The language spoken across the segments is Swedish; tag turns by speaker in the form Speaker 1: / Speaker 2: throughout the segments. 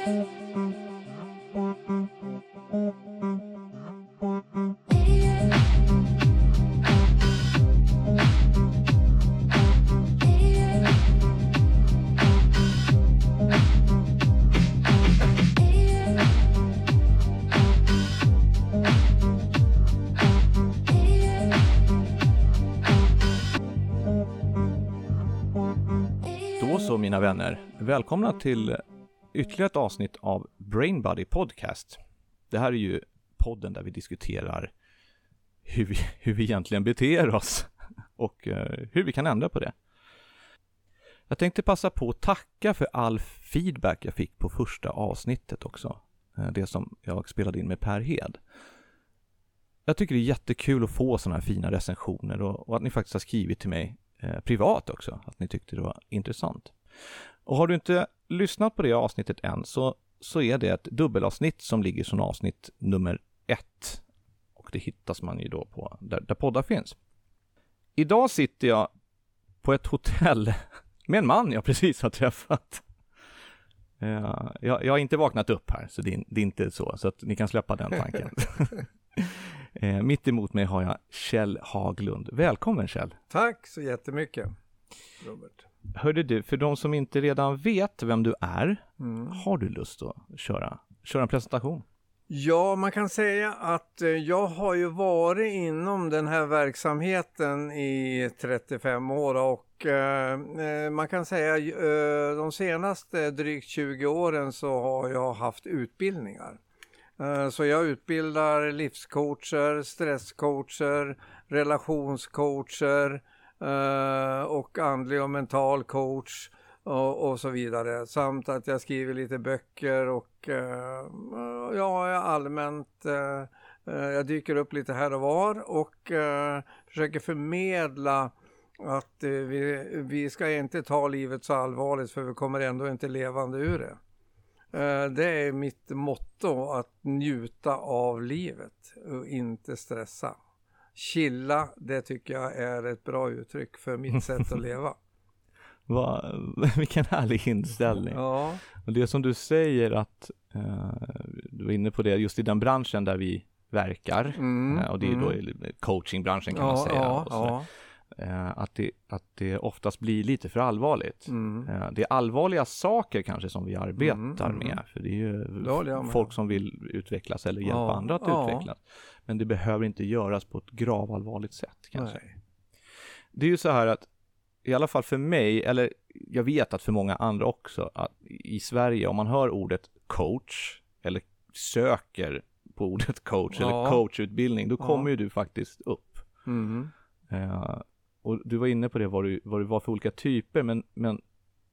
Speaker 1: Då så mina vänner, välkomna till ytterligare ett avsnitt av Brain Buddy Podcast. Det här är ju podden där vi diskuterar hur vi, hur vi egentligen beter oss och eh, hur vi kan ändra på det. Jag tänkte passa på att tacka för all feedback jag fick på första avsnittet också. Eh, det som jag spelade in med Per Hed. Jag tycker det är jättekul att få sådana här fina recensioner och, och att ni faktiskt har skrivit till mig eh, privat också, att ni tyckte det var intressant. Och har du inte lyssnat på det avsnittet än så, så är det ett dubbelavsnitt som ligger som avsnitt nummer ett. Och det hittas man ju då på där, där poddar finns. Idag sitter jag på ett hotell med en man jag precis har träffat. Eh, jag, jag har inte vaknat upp här, så det är, det är inte så, så att ni kan släppa den tanken. Eh, mitt emot mig har jag Kjell Haglund. Välkommen Kjell!
Speaker 2: Tack så jättemycket, Robert.
Speaker 1: Hörde du, för de som inte redan vet vem du är,
Speaker 2: Mm.
Speaker 1: har du lust att köra, köra en presentation?
Speaker 2: Ja, man kan säga att eh, jag har ju varit inom den här verksamheten i 35 år och eh, eh, man kan säga eh, de senaste drygt 20 åren så har jag haft utbildningar. Eh, Så jag utbildar livscoacher, stresscoacher, relationscoacher Eh, och andlig och mental coach och, och så vidare. Samt att jag skriver lite böcker och eh, ja, jag allmänt eh, eh, jag dyker upp lite här och var och eh, försöker förmedla att eh, vi, vi ska inte ta livet så allvarligt för vi kommer ändå inte levande ur det. Eh, det är mitt motto att njuta av livet och inte stressa. Chilla, det tycker jag är ett bra uttryck för mitt sätt att leva.
Speaker 1: Va, vilken härlig inställning!
Speaker 2: Ja,
Speaker 1: Och det som du säger att, eh, du var inne på det, just i den branschen där vi verkar,
Speaker 2: mm,
Speaker 1: eh, och det är då
Speaker 2: mm.
Speaker 1: i coachingbranschen kan man
Speaker 2: ja,
Speaker 1: säga,
Speaker 2: ja, ja.
Speaker 1: Eh, att, det, att det oftast blir lite för allvarligt.
Speaker 2: Mm.
Speaker 1: Det är allvarliga saker kanske som vi arbetar
Speaker 2: Mm, mm.
Speaker 1: med, för det är ju
Speaker 2: Det
Speaker 1: folk
Speaker 2: om.
Speaker 1: som vill utvecklas eller hjälpa andra att utvecklas. Men det behöver inte göras på ett gravallvarligt sätt kanske.
Speaker 2: Nej.
Speaker 1: Det är ju så här att, i alla fall för mig, eller jag vet att för många andra också, att i Sverige om man hör ordet coach eller söker på ordet coach eller
Speaker 2: Ja.
Speaker 1: coachutbildning, då
Speaker 2: Ja.
Speaker 1: kommer ju du faktiskt upp.
Speaker 2: Mm.
Speaker 1: Eh, och du var inne på det vad, du, vad det var för olika typer, men, men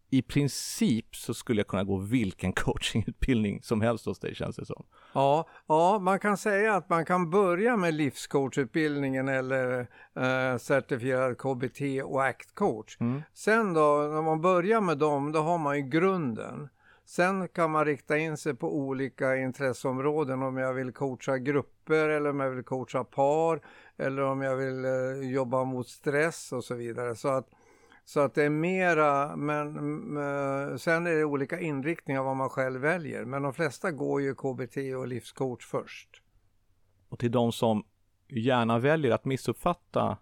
Speaker 1: i princip så skulle jag kunna gå vilken coachingutbildning som helst hos dig känns det som.
Speaker 2: Ja, ja, man kan säga att man kan börja med livscoachutbildningen eller eh, certifierad KBT och ACT-coach.
Speaker 1: Mm.
Speaker 2: Sen då, när man börjar med dem, då har man ju grunden. Sen kan man rikta in sig på olika intresseområden om jag vill coacha grupper eller om jag vill coacha par eller om jag vill eh, jobba mot stress och så vidare. Så att, så att det är mera, men sen är det olika inriktningar vad man själv väljer. Men de flesta går ju KBT och livscoach först.
Speaker 1: Och till de som gärna väljer att missuppfatta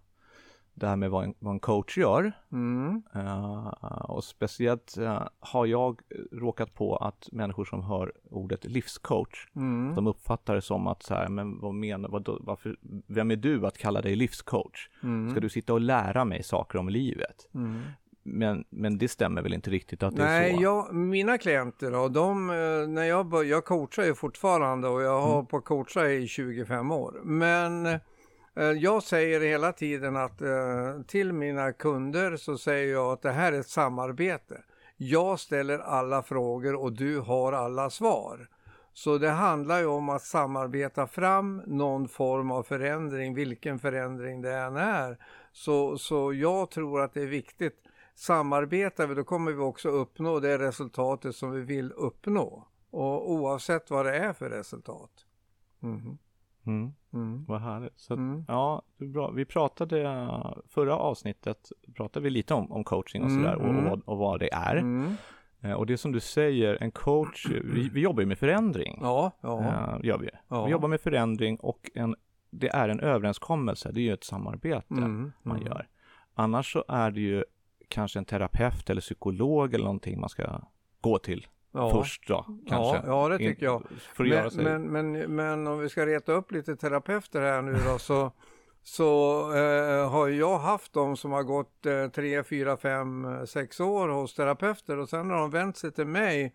Speaker 1: det här med vad en, vad en coach gör,
Speaker 2: Mm.
Speaker 1: eh, och speciellt eh, har jag råkat på att människor som hör ordet livscoach,
Speaker 2: Mm.
Speaker 1: de uppfattar det som att så här, men vad menar, vad, varför, vem är du att kalla dig livscoach?
Speaker 2: Mm.
Speaker 1: Ska du sitta och lära mig saker om livet?
Speaker 2: Mm.
Speaker 1: Men, men det stämmer väl inte riktigt att det är
Speaker 2: Nej,
Speaker 1: så?
Speaker 2: jag, mina klienter då, de, eh, när jag, bör, jag coachar ju fortfarande och jag har
Speaker 1: Mm.
Speaker 2: på coacha i 25 år. Men eh, Eh, jag säger hela tiden att eh, till mina kunder så säger jag att det här är ett samarbete. Jag ställer alla frågor och du har alla svar. Så det handlar ju om att samarbeta fram någon form av förändring, vilken förändring det än är. Så, så jag tror att det är viktigt. Samarbetar vi då kommer vi också uppnå det resultatet som vi vill uppnå. Och oavsett vad det är för resultat. Mm.
Speaker 1: Mm,
Speaker 2: Mm.
Speaker 1: vad härligt. Så,
Speaker 2: Mm.
Speaker 1: Ja, bra. Vi pratade, förra avsnittet pratade vi lite om, om coaching och
Speaker 2: Mm,
Speaker 1: sådär och, och,
Speaker 2: mm.
Speaker 1: vad, och vad det är. Eh, och det som du säger, en coach, vi, vi jobbar ju med förändring.
Speaker 2: Ja, ja.
Speaker 1: Eh, gör vi.
Speaker 2: Ja.
Speaker 1: Vi jobbar med förändring och en, det är en överenskommelse, det är ju ett samarbete man gör. Annars så är det ju kanske en terapeut eller psykolog eller någonting man ska gå till
Speaker 2: ja.
Speaker 1: först då, kanske.
Speaker 2: Ja, ja, det tycker jag. Men, men, men, men om vi ska reta upp lite terapeuter här nu då så, så eh, har jag haft de som har gått eh, 3, 4, 5, 6 år hos terapeuter och sen har de vänt sig till mig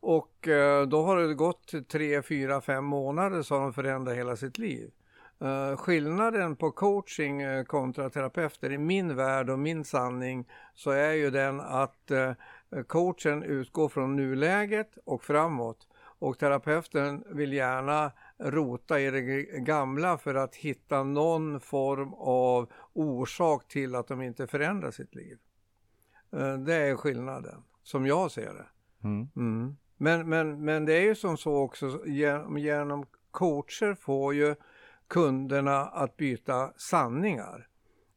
Speaker 2: och eh, då har det gått 3, 4, 5 månader så har de förändrat hela sitt liv. Eh, skillnaden på coaching eh, kontra terapeuter i min värld och min sanning så är ju den att eh, coachen utgår från nuläget och framåt och terapeuten vill gärna rota i det gamla för att hitta någon form av orsak till att de inte förändrar sitt liv. Eh, Det är skillnaden, som jag ser det.
Speaker 1: Mm.
Speaker 2: Mm. Men, men, men det är ju som så också, genom, genom coacher får ju kunderna att byta sanningar.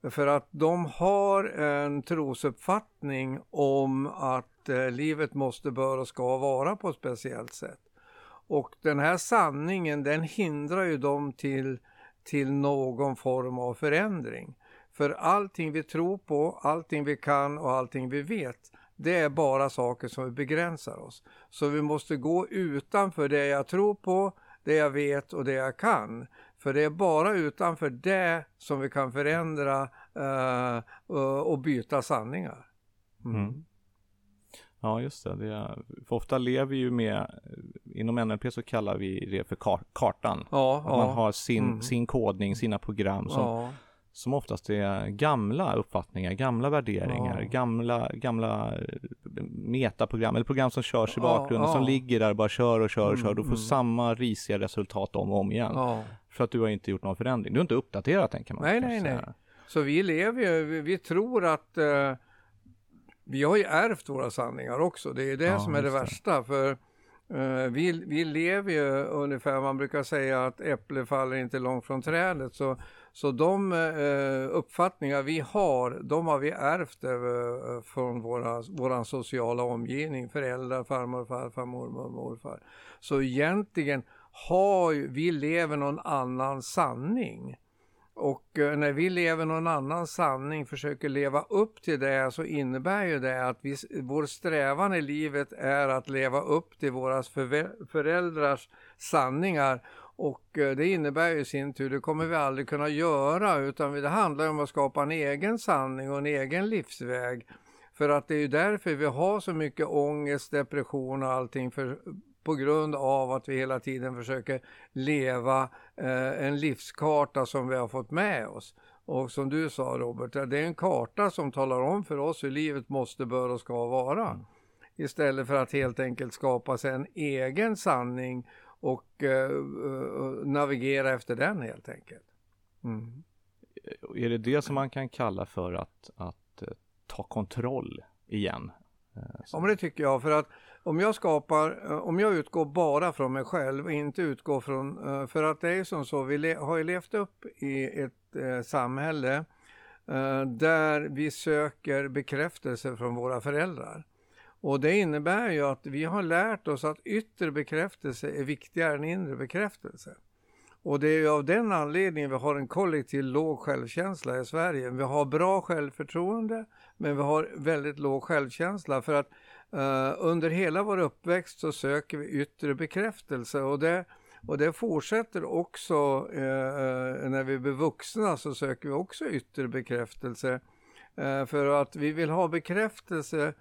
Speaker 2: För att de har en trosuppfattning om att eh, livet måste, bör och ska vara på ett speciellt sätt. Och den här sanningen den hindrar ju dem till, till någon form av förändring. För allting vi tror på, allting vi kan och allting vi vet, det är bara saker som begränsar oss. Så vi måste gå utanför det jag tror på, det jag vet och det jag kan. För det är bara utanför det som vi kan förändra eh, och- byta sanningar.
Speaker 1: Mm. Ja, just det. det är, för ofta lever vi ju med, inom NLP så kallar vi det för kar- kartan.
Speaker 2: Ja,
Speaker 1: Att
Speaker 2: ja.
Speaker 1: man har sin,
Speaker 2: Mm.
Speaker 1: sin kodning, sina program som,
Speaker 2: ja.
Speaker 1: som oftast är gamla uppfattningar, gamla värderingar, gamla, gamla eh, metaprogram eller program som körs i bakgrunden som ligger där och bara kör och kör och kör.
Speaker 2: Mm,
Speaker 1: Du får
Speaker 2: mm.
Speaker 1: samma risiga resultat om och om igen. För att du har inte gjort någon förändring. Du har inte uppdaterat den kan man
Speaker 2: Nej, nej, nej.
Speaker 1: säga.
Speaker 2: Så vi lever ju, vi, vi tror att eh, vi har ju ärvt våra sanningar också. Det är det
Speaker 1: Ja,
Speaker 2: som är det värsta. För eh, vi, vi lever ju ungefär, man brukar säga att äpple faller inte långt från trädet. Så, så de eh, uppfattningar vi har, de har vi ärvt eh, från våra, våran sociala omgivning. Föräldrar, farmor, farfar, mormor, morfar. Så egentligen har ju, vi lever någon annan sanning. Och eh, när vi lever någon annan sanning, försöker leva upp till det, så innebär ju det att vi, vår strävan i livet är att leva upp till våra föräldrars sanningar. Och eh, det innebär ju i sin tur, det kommer vi aldrig kunna göra, utan det handlar om att skapa en egen sanning och en egen livsväg. För att det är ju därför vi har så mycket ångest, depression och allting, för, på grund av att vi hela tiden försöker leva eh, en livskarta som vi har fått med oss. Och som du sa Robert, det är en karta som talar om för oss hur livet måste, bör och ska vara. Istället för att helt enkelt skapa sig en egen sanning och eh, eh, navigera efter den helt enkelt. Mm.
Speaker 1: Är det det som man kan kalla för att, att eh, ta kontroll igen? Eh,
Speaker 2: Ja men det tycker jag för att om jag skapar, eh, om jag utgår bara från mig själv och inte utgår från, eh, för att det är ju som så, vi har ju levt upp i ett eh, samhälle där vi söker bekräftelse från våra föräldrar. Och det innebär ju att vi har lärt oss att yttre bekräftelse är viktigare än inre bekräftelse. Och det är ju av den anledningen vi har en kollektiv låg självkänsla i Sverige. Vi har bra självförtroende men vi har väldigt låg självkänsla för att Eh, under hela vår uppväxt så söker vi yttre bekräftelse och det, och det fortsätter också eh, eh, när vi blir vuxna så söker vi också yttre bekräftelse. För att vi vill ha bekräftelse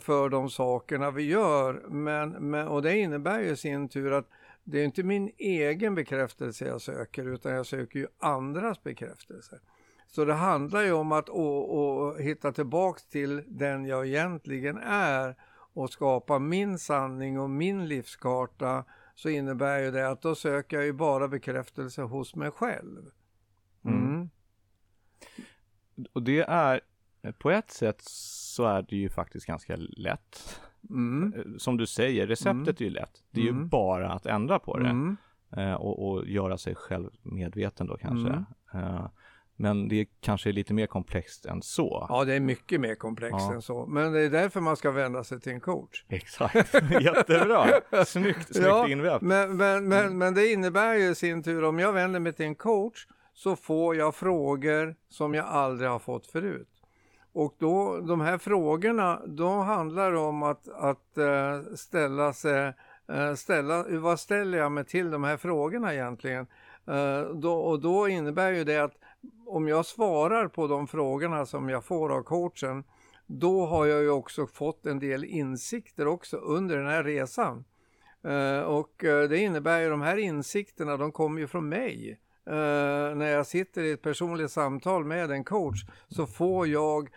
Speaker 2: för de sakerna vi gör. Men, men, och det innebär ju i sin tur att det är inte min egen bekräftelse jag söker utan jag söker ju andras bekräftelse. Så det handlar ju om att å, å, hitta tillbaks till den jag egentligen är och skapa min sanning och min livskarta så innebär ju det att då söker jag ju bara bekräftelse hos mig själv. Mm.
Speaker 1: Och det är, på ett sätt så är det ju faktiskt ganska lätt.
Speaker 2: Mm.
Speaker 1: Eh, Som du säger, receptet är ju lätt. Det är ju
Speaker 2: Mm.
Speaker 1: bara att ändra på det.
Speaker 2: Mm.
Speaker 1: Eh, och, och göra sig själv medveten då kanske.
Speaker 2: Mm.
Speaker 1: Men det kanske är lite mer komplext än så.
Speaker 2: Ja, det är mycket mer komplext
Speaker 1: Ja.
Speaker 2: än så. Men det är därför man ska vända sig till en coach.
Speaker 1: Exakt, jättebra. Snyggt, snyggt
Speaker 2: Ja,
Speaker 1: invävt.
Speaker 2: Men, men, men, men det innebär ju i sin tur, om jag vänder mig till en coach så får jag frågor som jag aldrig har fått förut. Och då, de här frågorna, då handlar det om att, att eh, ställa sig, eh, ställa, vad ställer jag mig till de här frågorna egentligen? Eh, då, och då innebär ju det att om jag svarar på de frågorna som jag får av coachen, då har jag ju också fått en del insikter också under den här resan. Eh, och eh, det innebär ju de här insikterna, de kommer ju från mig. Eh, när jag sitter i ett personligt samtal med en coach så får jag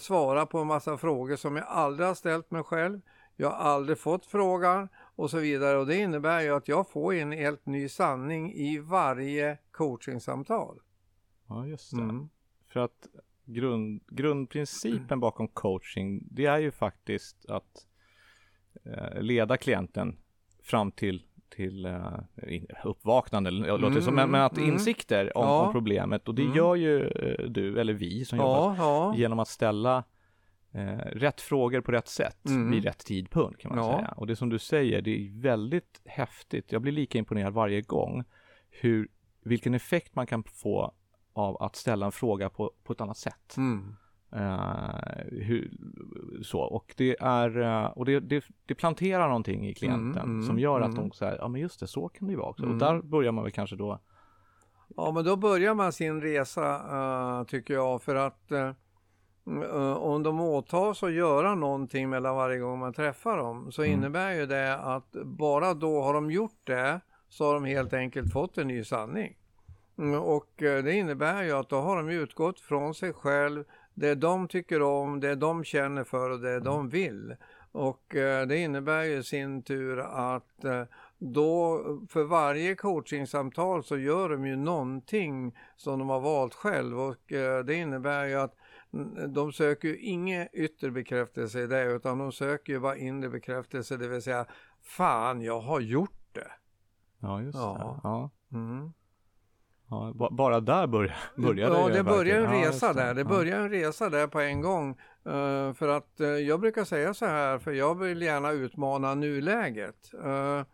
Speaker 2: svara på en massa frågor som jag aldrig har ställt mig själv. Jag har aldrig fått frågan och så vidare och det innebär ju att jag får en helt ny sanning i varje coachingsamtal.
Speaker 1: Ja, just det.
Speaker 2: Mm.
Speaker 1: För att grund, grundprincipen bakom coaching, det är ju faktiskt att eh, leda klienten fram till, till eh, uppvaknande, det låter som, men, men att
Speaker 2: Mm, mm.
Speaker 1: insikter om,
Speaker 2: Ja.
Speaker 1: om problemet. Och det
Speaker 2: Mm.
Speaker 1: gör ju eh, du, eller vi som jobbar,
Speaker 2: Ja, ja.
Speaker 1: genom att ställa eh, rätt frågor på rätt sätt
Speaker 2: Mm.
Speaker 1: vid rätt tidpunkt kan man
Speaker 2: Ja.
Speaker 1: säga. Och det som du säger, det är väldigt häftigt. Jag blir lika imponerad varje gång hur, vilken effekt man kan få av att ställa en fråga på, på ett annat sätt.
Speaker 2: Mm.
Speaker 1: Eh, hur, så, och det är, eh, och det, det, det planterar någonting i klienten
Speaker 2: Mm, mm,
Speaker 1: som gör att
Speaker 2: mm.
Speaker 1: de säger, ja men just det, så kan det ju vara också.
Speaker 2: Mm.
Speaker 1: Och där börjar man väl kanske då,
Speaker 2: Ja, men då börjar man sin resa eh, tycker jag för att om de åtar sig att göra någonting mellan varje gång man träffar dem så
Speaker 1: Mm.
Speaker 2: innebär ju det att bara då har de gjort det så har de helt enkelt fått en ny sanning. Mm, Och eh, det innebär ju att då har de utgått från sig själv, det de tycker om, det de känner för och det de vill. Och eh, det innebär ju i sin tur att eh, då för varje coachingsamtal så gör de ju någonting som de har valt själv och det innebär ju att mm, de söker ju ingen yttre bekräftelse i det utan de söker ju bara inre bekräftelse, det vill säga fan jag har gjort det.
Speaker 1: ja just
Speaker 2: Ja.
Speaker 1: det. Ja.
Speaker 2: Mm.
Speaker 1: Ja, ba- bara där börjar, börjar
Speaker 2: ja,
Speaker 1: ju
Speaker 2: det börjar en.
Speaker 1: Ja,
Speaker 2: resa
Speaker 1: just
Speaker 2: där. Det
Speaker 1: Ja.
Speaker 2: börjar en resa där på en gång. Eh, för att eh, jag brukar säga så här, för jag vill gärna utmana nuläget. Eh,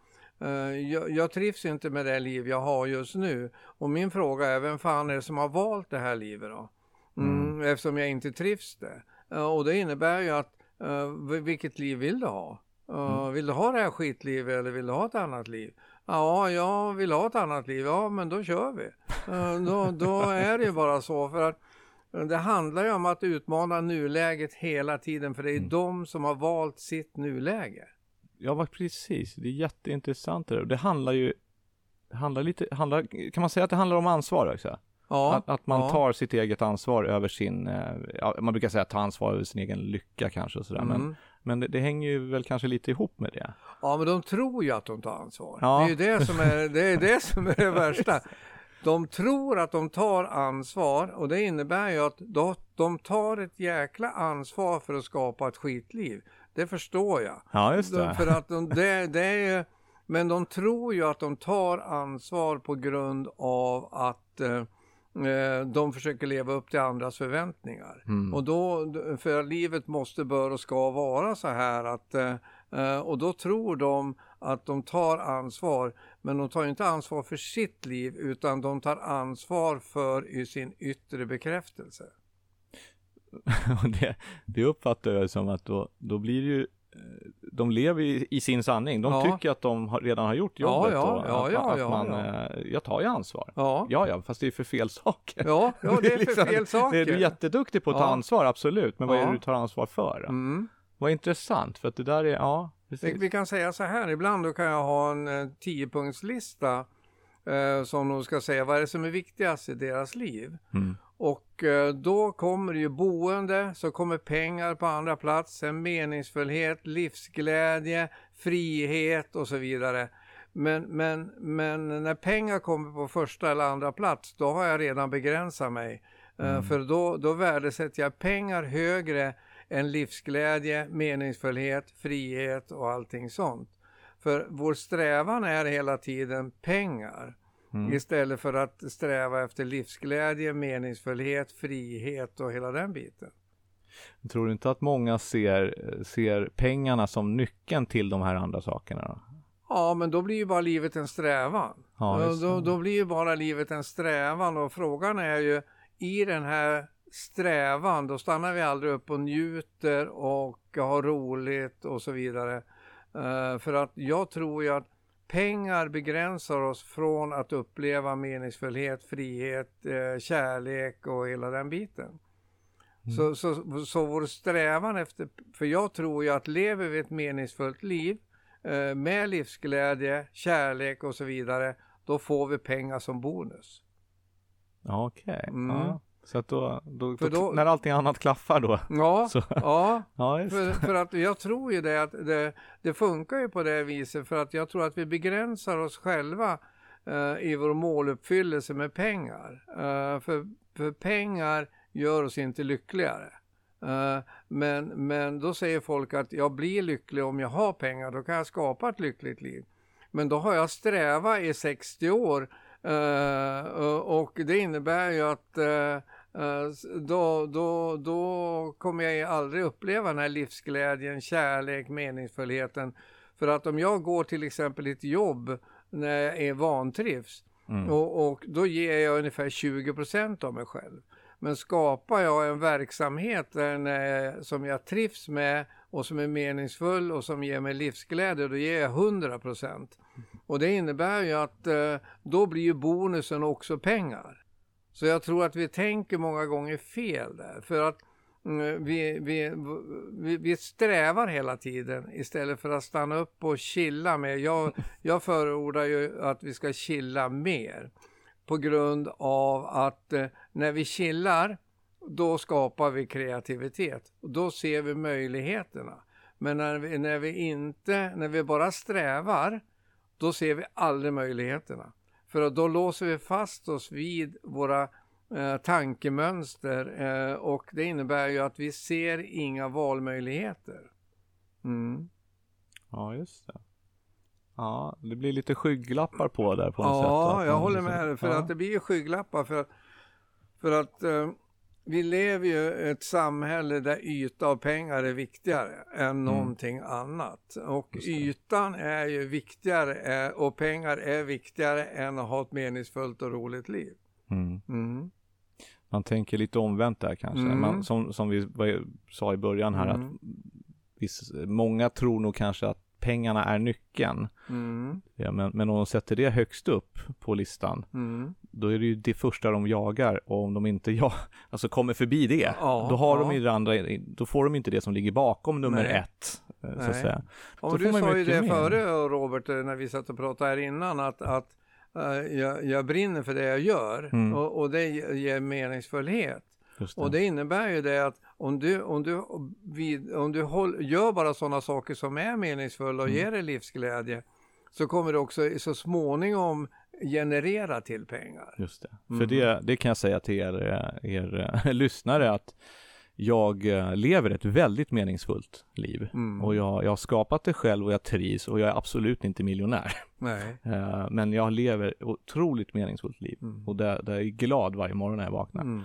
Speaker 2: jag, jag trivs inte med det liv jag har just nu. Och min fråga är, vem fan är det som har valt det här livet då? Mm, Eftersom jag inte trivs det. Och det innebär ju att, vilket liv vill du ha? Eh, Vill du ha det här skitlivet eller vill du ha ett annat liv? Ja, jag vill ha ett annat liv. Ja, men då kör vi. Eh, Då, då är det ju bara så. För att eh, det handlar ju om att utmana nuläget hela tiden. För det är
Speaker 1: Mm.
Speaker 2: de som har valt sitt nuläge.
Speaker 1: Ja, precis. Det är jätteintressant det där. Det handlar ju, handlar lite, handlar, kan man säga att det handlar om ansvar också?
Speaker 2: Ja,
Speaker 1: Att, att man
Speaker 2: ja.
Speaker 1: tar sitt eget ansvar över sin, eh, ja, man brukar säga ta ansvar över sin egen lycka kanske och sådär.
Speaker 2: Mm.
Speaker 1: men det, det hänger ju väl kanske lite ihop med det.
Speaker 2: Ja, men de tror ju att de tar ansvar.
Speaker 1: Ja.
Speaker 2: Det är ju det som är det, är det, som är det värsta. De tror att de tar ansvar och det innebär ju att de, tar ett jäkla ansvar för att skapa ett skitliv. Det förstår jag.
Speaker 1: Ja, just
Speaker 2: De,
Speaker 1: det.
Speaker 2: för att de, det, det är ju, men de tror ju att de tar ansvar på grund av att eh, de försöker leva upp till andras förväntningar.
Speaker 1: Mm.
Speaker 2: Och då, för livet måste, bör och ska vara så här att, eh, eh, och då tror de att de tar ansvar, men de tar inte ansvar för sitt liv utan de tar ansvar för sin yttre bekräftelse.
Speaker 1: Det, det uppfattar jag som att då, då blir det ju eh, de lever i, i sin sanning. De
Speaker 2: Ja.
Speaker 1: tycker att de har, redan har gjort jobbet.
Speaker 2: ja,
Speaker 1: och
Speaker 2: ja,
Speaker 1: att,
Speaker 2: ja,
Speaker 1: att man, eh, jag tar ju ansvar.
Speaker 2: Ja,
Speaker 1: Ja, fast det är för fel saker.
Speaker 2: ja, ja det är för
Speaker 1: liksom-
Speaker 2: fel saker.
Speaker 1: Det är du jätteduktig på att ta ansvar, absolut. Men vad är det du tar ansvar för?
Speaker 2: Mm.
Speaker 1: Vad intressant, för att det där är, ja,
Speaker 2: Vi, vi kan säga så här, ibland då kan jag ha en eh, tiopunktslista eh, som de ska säga vad är det som är viktigast i deras liv.
Speaker 1: Mm.
Speaker 2: Och eh, då kommer det ju boende, så kommer pengar på andra plats, sen meningsfullhet, livsglädje, frihet och så vidare. Men, men, men när pengar kommer på första eller andra plats, då har jag redan begränsat mig. Eh,
Speaker 1: Mm.
Speaker 2: För då, då värdesätter jag pengar högre än livsglädje, meningsfullhet, frihet och allting sånt. För vår strävan är hela tiden pengar. Mm. Istället för att sträva efter livsglädje, meningsfullhet, frihet och hela den biten.
Speaker 1: Tror du inte att många ser, ser pengarna som nyckeln till de här andra sakerna?
Speaker 2: Ja, men då blir ju bara livet en strävan. Ja, då, då blir ju bara livet en strävan och frågan är ju i den här strävan, då stannar vi aldrig upp och njuter och har roligt och så vidare. Uh, för att jag tror ju att pengar begränsar oss från att uppleva meningsfullhet, frihet, uh, kärlek och hela den biten. Mm. Så, så, så vår strävan efter, för jag tror ju att lever vi ett meningsfullt liv uh, med livsglädje, kärlek och så vidare, då får vi pengar som bonus.
Speaker 1: Okej. Okay. Mm. Ja. Så att då, då, då, då, när allting annat klaffar då.
Speaker 2: Ja, så. ja, ja för, för, att jag tror ju det att det, det, funkar ju på det viset för att jag tror att vi begränsar oss själva uh, i vår måluppfyllelse med pengar. Uh, för, för pengar gör oss inte lyckligare. Uh, men, men då säger folk att jag blir lycklig om jag har pengar, då kan jag skapa ett lyckligt liv. Men då har jag strävat i 60 år och det innebär ju att Eh, då, då, då kommer jag aldrig uppleva den här livsglädjen, kärlek, meningsfullheten. För att om jag går till exempel ett jobb när jag är vantrivs mm. och, och, då ger jag ungefär 20 procent av mig själv. Men skapar jag en verksamhet där, som jag trivs med och som är meningsfull och som ger mig livsglädje, då ger jag 100 procent. Och det innebär ju att eh, då blir ju bonusen också pengar. Så jag tror att vi tänker många gånger fel där. För att mm, vi, vi, vi, vi, strävar hela tiden istället för att stanna upp och chilla mer. Jag, jag förordar ju att vi ska chilla mer. På grund av att eh, när vi chillar, då skapar vi kreativitet. Och då ser vi möjligheterna. Men när vi, när vi inte, när vi bara strävar, då ser vi aldrig möjligheterna. För då låser vi fast oss vid våra eh, tankemönster eh, och det innebär ju att vi ser inga valmöjligheter.
Speaker 1: Mm. Ja, just det. Ja, det blir lite skygglappar på där på något
Speaker 2: ja,
Speaker 1: sätt.
Speaker 2: Ja, jag håller med. För ja. att det blir skygglappar för att, för att eh, vi lever ju i ett samhälle där yta och pengar är viktigare än mm. någonting annat. Och ytan är ju viktigare eh, och pengar är viktigare än att ha ett meningsfullt och roligt liv. Mm.
Speaker 1: Mm. Man tänker lite omvänt där kanske. Mm. Man, som, som vi sa i början här att mm. viss, många tror nog kanske att pengarna är nyckeln. Mm. Ja, men, men om de sätter det högst upp på listan, mm. då är det ju det första de jagar och om de inte ja, alltså kommer förbi det, ja, då har ja. de ju det andra, då får de inte det som ligger bakom nummer Nej. ett. Eh, så att säga.
Speaker 2: Och du sa ju det mer. före Robert, när vi satt och pratade här innan, att, att uh, jag, jag, brinner för det jag gör mm. och, och det ger meningsfullhet. Det. Och det innebär ju det att om du, om du, vid, om du håll, gör bara sådana saker som är meningsfulla och mm. ger dig livsglädje så kommer det också så småningom generera till pengar.
Speaker 1: Just det. Mm. För det, det kan jag säga till er, er, er lyssnare att jag eh, lever ett väldigt meningsfullt liv mm. och jag, jag har skapat det själv och jag trivs och jag är absolut inte miljonär. Nej. Eh, men jag lever ett otroligt meningsfullt liv mm. och där, där är jag glad varje morgon när jag vaknar. Mm.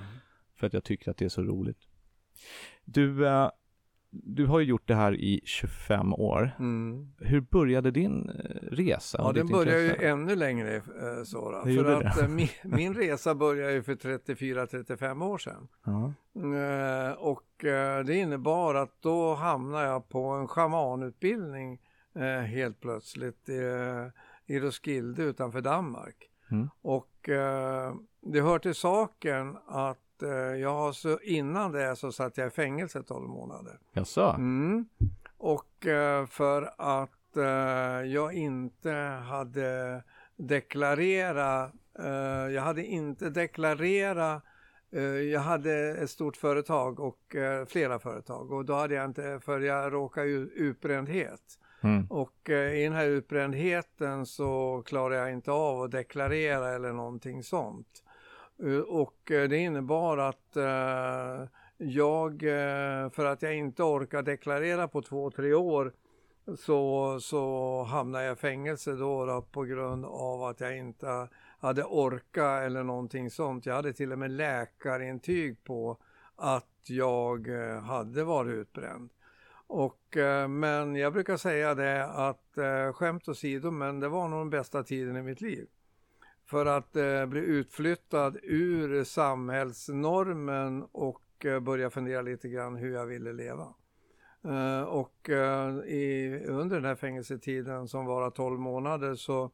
Speaker 1: För att jag tycker att det är så roligt. Du, uh, du har ju gjort det här i 25 år. Mm. Hur började din eh, resa?
Speaker 2: Ja, den började ju ännu längre, uh, Sara. för att min, min, resa började ju för 34-35 år sedan. Uh, och det innebar att då hamnade jag på en schamanutbildning helt plötsligt i Roskilde utanför Danmark. Mm. Och det hör till saken att eh, jag har så, innan det så satt jag i fängelse 12 månader.
Speaker 1: Jaså?
Speaker 2: Mm. Och eh, för att eh, jag inte hade deklarerat, eh, jag hade inte deklarerat eh, jag hade ett stort företag och flera företag och då hade jag inte, för jag råkade ut utbrändhet. Mm. Och i den här utbrändheten så klarade jag inte av att deklarera eller någonting sånt. Eh, och eh, det innebar att eh, jag, för att jag inte orkade deklarera på två, tre år, så, så hamnade jag i fängelse då, då på grund av att jag inte hade orka eller någonting sånt. Jag hade till och med läkarintyg på att jag hade varit utbränd. Och, men jag brukar säga det att skämt åsido, men det var nog den bästa tiden i mitt liv. För att eh, bli utflyttad ur samhällsnormen och eh, börja fundera lite grann hur jag ville leva. Eh, och i, under den här fängelsetiden som var 12 månader så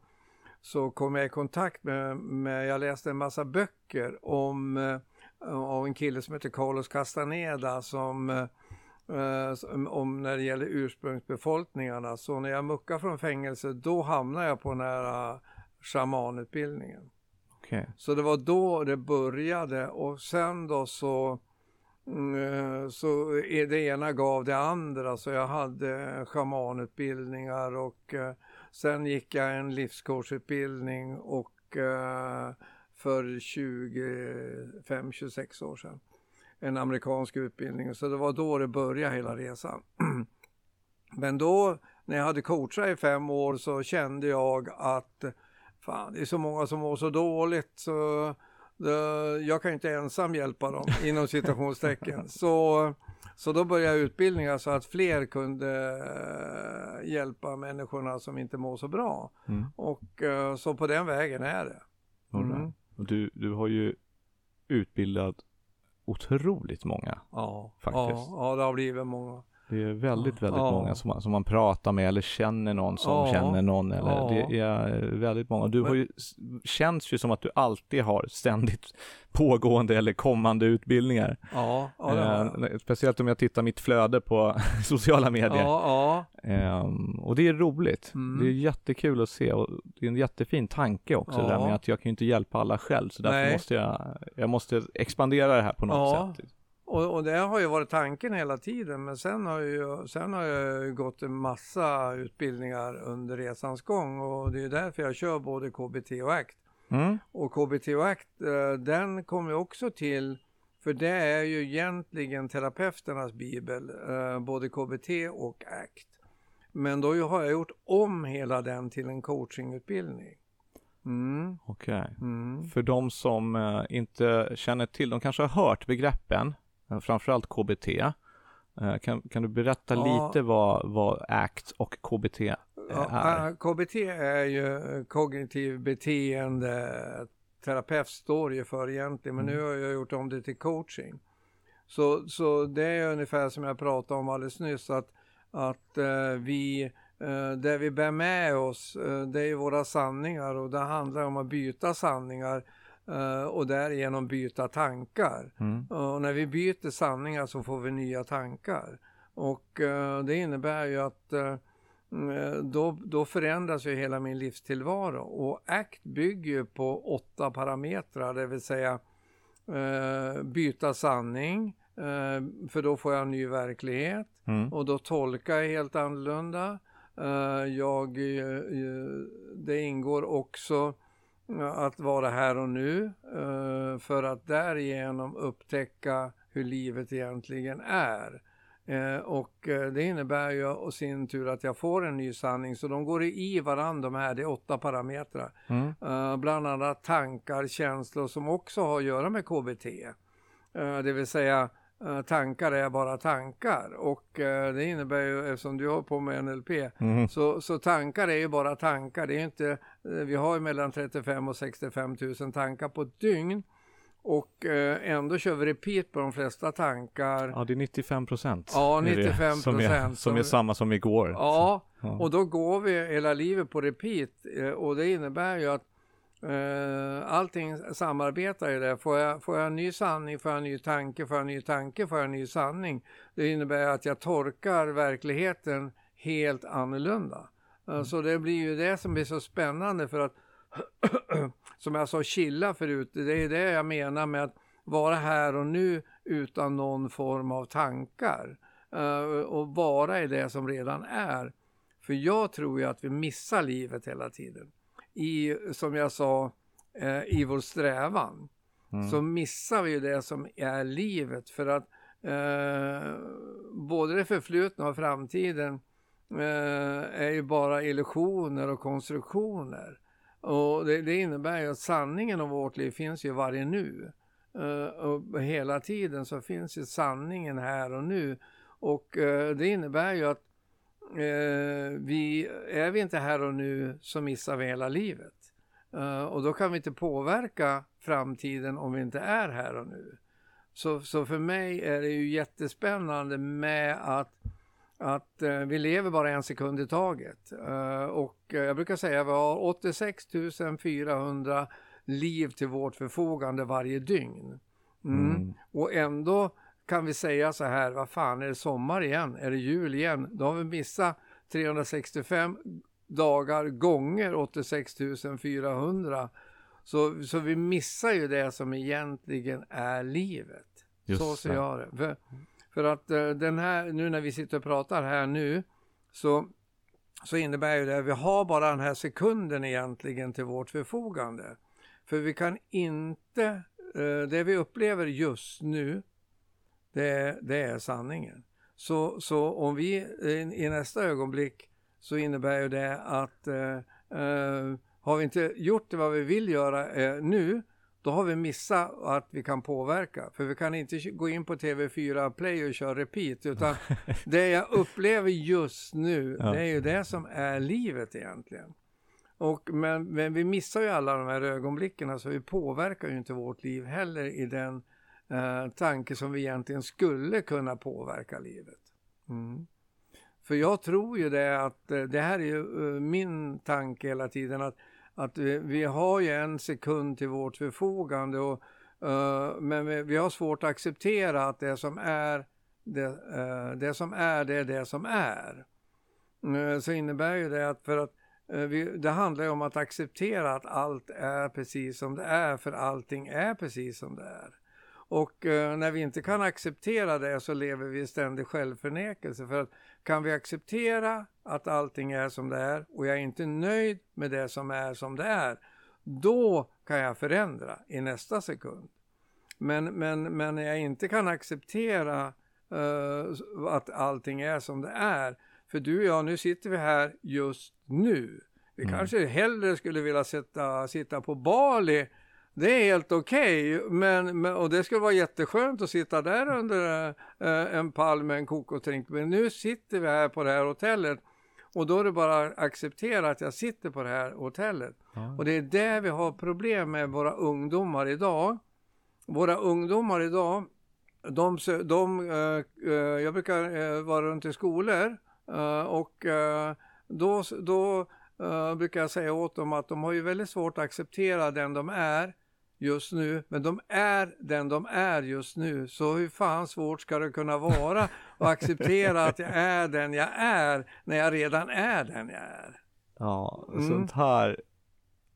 Speaker 2: så kom jag i kontakt med, med jag läste en massa böcker om av en kille som heter Carlos Castaneda som eh, om när det gäller ursprungsbefolkningarna. Så när jag muckade från fängelse då hamnade jag på den här shamanutbildningen.
Speaker 1: Okay.
Speaker 2: Så det var då det började och sen då så mm, så det ena gav det andra så jag hade shamanutbildningar och eh, sen gick jag en livscoachutbildning och eh, för 25-26 år sedan. En amerikansk utbildning. Så det var då det började hela resan. Men då när jag hade coachat i fem år så kände jag att fan, det är så många som mår så dåligt så det, jag kan inte ensam hjälpa dem inom citationstecken. Så, så då började jag utbildningar så att fler kunde eh, hjälpa människorna som inte mår så bra. Mm. Och eh, så på den vägen är det.
Speaker 1: Mm. Du, du har ju utbildat otroligt många.
Speaker 2: Ja,
Speaker 1: faktiskt.
Speaker 2: Ja, ja, det har blivit många.
Speaker 1: Det är väldigt, väldigt ja. många som man, som man pratar med eller känner någon som ja. känner någon. Eller, ja. Det är väldigt många. Du har ju, känns ju som att du alltid har ständigt pågående eller kommande utbildningar.
Speaker 2: Ja,
Speaker 1: eh, speciellt om jag tittar mitt flöde på sociala medier. Eh, och det är roligt. Mm. Det är jättekul att se och det är en jättefin tanke också det där med att jag kan ju inte hjälpa alla själv så därför Nej. måste jag, jag måste expandera det här på något sätt.
Speaker 2: Och, och, det har ju varit tanken hela tiden men sen har, ju, sen har jag gått en massa utbildningar under resans gång och det är därför jag kör både KBT och ACT. Mm. Och KBT och ACT eh, den kommer också till för det är ju egentligen terapeuternas bibel, eh, både KBT och ACT. Men då har jag gjort om hela den till en coachingutbildning.
Speaker 1: Mm. Okej. Okay. Mm. För de som eh, inte känner till, de kanske har hört begreppen, framförallt KBT. Eh, kan, kan du berätta ja. lite vad, vad ACT och KBT är? Ja,
Speaker 2: KBT är ju kognitiv beteende terapeut står ju för egentligen, men mm. nu har jag gjort om det till coaching. Så, så det är ungefär som jag pratade om alldeles nyss, att, att vi, det vi bär med oss, det är våra sanningar och det handlar om att byta sanningar och därigenom byta tankar. Mm. Och när vi byter sanningar så får vi nya tankar. Och uh, det innebär ju att uh, då, då förändras ju hela min livstillvaro. Och ACT bygger ju på åtta parametrar, det vill säga byta sanning, för då får jag en ny verklighet. Mm. Och då tolkar jag helt annorlunda. jag, det ingår också att vara här och nu eh, för att därigenom upptäcka hur livet egentligen är. Eh, och eh, det innebär ju och sin tur att jag får en ny sanning, så de går i varandra de här, det är åtta parametrar. Mm. Bland annat tankar, känslor som också har att göra med KBT. Det vill säga tankar är bara tankar och uh, det innebär ju eftersom du har på med NLP mm. så, så tankar är ju bara tankar. Det är inte, uh, vi har ju mellan 35 och 65 000 tankar på ett dygn och ändå kör vi repeat på de flesta tankar.
Speaker 1: Ja, det är 95 procent.
Speaker 2: Ja, 95 procent.
Speaker 1: Som, är, som är samma som igår.
Speaker 2: Ja, ja, och då går vi hela livet på repeat och det innebär ju att allting samarbetar ju där. Får jag, får jag en ny sanning, får jag en ny tanke, får jag en ny tanke, får jag en ny sanning. Det innebär att jag torkar verkligheten helt annorlunda. Uh, mm. Så det blir ju det som blir så spännande för att, som jag sa, chilla förut, det är det jag menar med att vara här och nu utan någon form av tankar. Uh, och vara i det som redan är. För jag tror ju att vi missar livet hela tiden i, som jag sa, eh, i vår strävan. Mm. Så missar vi det som är livet för att eh, både det förflutna och framtiden eh, är ju bara illusioner och konstruktioner. Och det, det, innebär ju att sanningen om vårt liv finns ju varje nu. Uh, och hela tiden så finns ju sanningen här och nu. Och uh, det innebär ju att uh, vi, är vi inte här och nu så missar vi hela livet. och då kan vi inte påverka framtiden om vi inte är här och nu. Så, så för mig är det ju jättespännande med att att eh, vi lever bara en sekund i taget. Eh, och eh, jag brukar säga att vi har 86 400 liv till vårt förfogande varje dygn. Mm. Mm. Och ändå kan vi säga så här, vad fan är det sommar igen? Är det jul igen? Då har vi missat 365 dagar gånger 86 400. Så, så vi missar ju det som egentligen är livet. Just så ser jag det. För, för att uh, den här, nu när vi sitter och pratar här nu, så, så innebär ju det att vi har bara den här sekunden egentligen till vårt förfogande. För vi kan inte, uh, det vi upplever just nu, det, det är sanningen. Så, så om vi i, i, nästa ögonblick så innebär ju det att uh, har vi inte gjort det vad vi vill göra nu, då har vi missat att vi kan påverka. För vi kan inte gå in på TV4 Play och köra repeat, utan det jag upplever just nu, ja. det är ju det som är livet egentligen. Och, men, men vi missar ju alla de här ögonblicken, så vi påverkar ju inte vårt liv heller i den eh, tanke som vi egentligen skulle kunna påverka livet. Mm. För jag tror ju det att, eh, det här är ju eh, min tanke hela tiden, att att vi, vi, har ju en sekund till vårt förfogande och, uh, men vi, vi, har svårt att acceptera att det som är det, uh, det som är, det är det som är. Uh, så innebär ju det att för att vi, det handlar ju om att acceptera att allt är precis som det är, för allting är precis som det är. Och eh, när vi inte kan acceptera det så lever vi i ständig självförnekelse. För att kan vi acceptera att allting är som det är och jag är inte nöjd med det som är som det är, då kan jag förändra i nästa sekund. Men, men, men när jag inte kan acceptera uh, att allting är som det är, för du och jag, nu sitter vi här just nu. Vi mm. kanske hellre skulle vilja sitta, sitta på Bali det är helt okej, okay, men, men, och det skulle vara jätteskönt att sitta där under äh, en pall med en kokosdrink. Men nu sitter vi här på det här hotellet och då är det bara att acceptera att jag sitter på det här hotellet. Ja. Och det är där vi har problem med våra ungdomar idag. Våra ungdomar idag, de, de, äh, jag brukar äh, vara runt i skolor och då, då Uh, brukar jag säga åt dem att de har ju väldigt svårt att acceptera den de är just nu, men de är den de är just nu. Så hur fan svårt ska det kunna vara att acceptera att jag är den jag är när jag redan är den jag är?
Speaker 1: Ja, mm. sånt här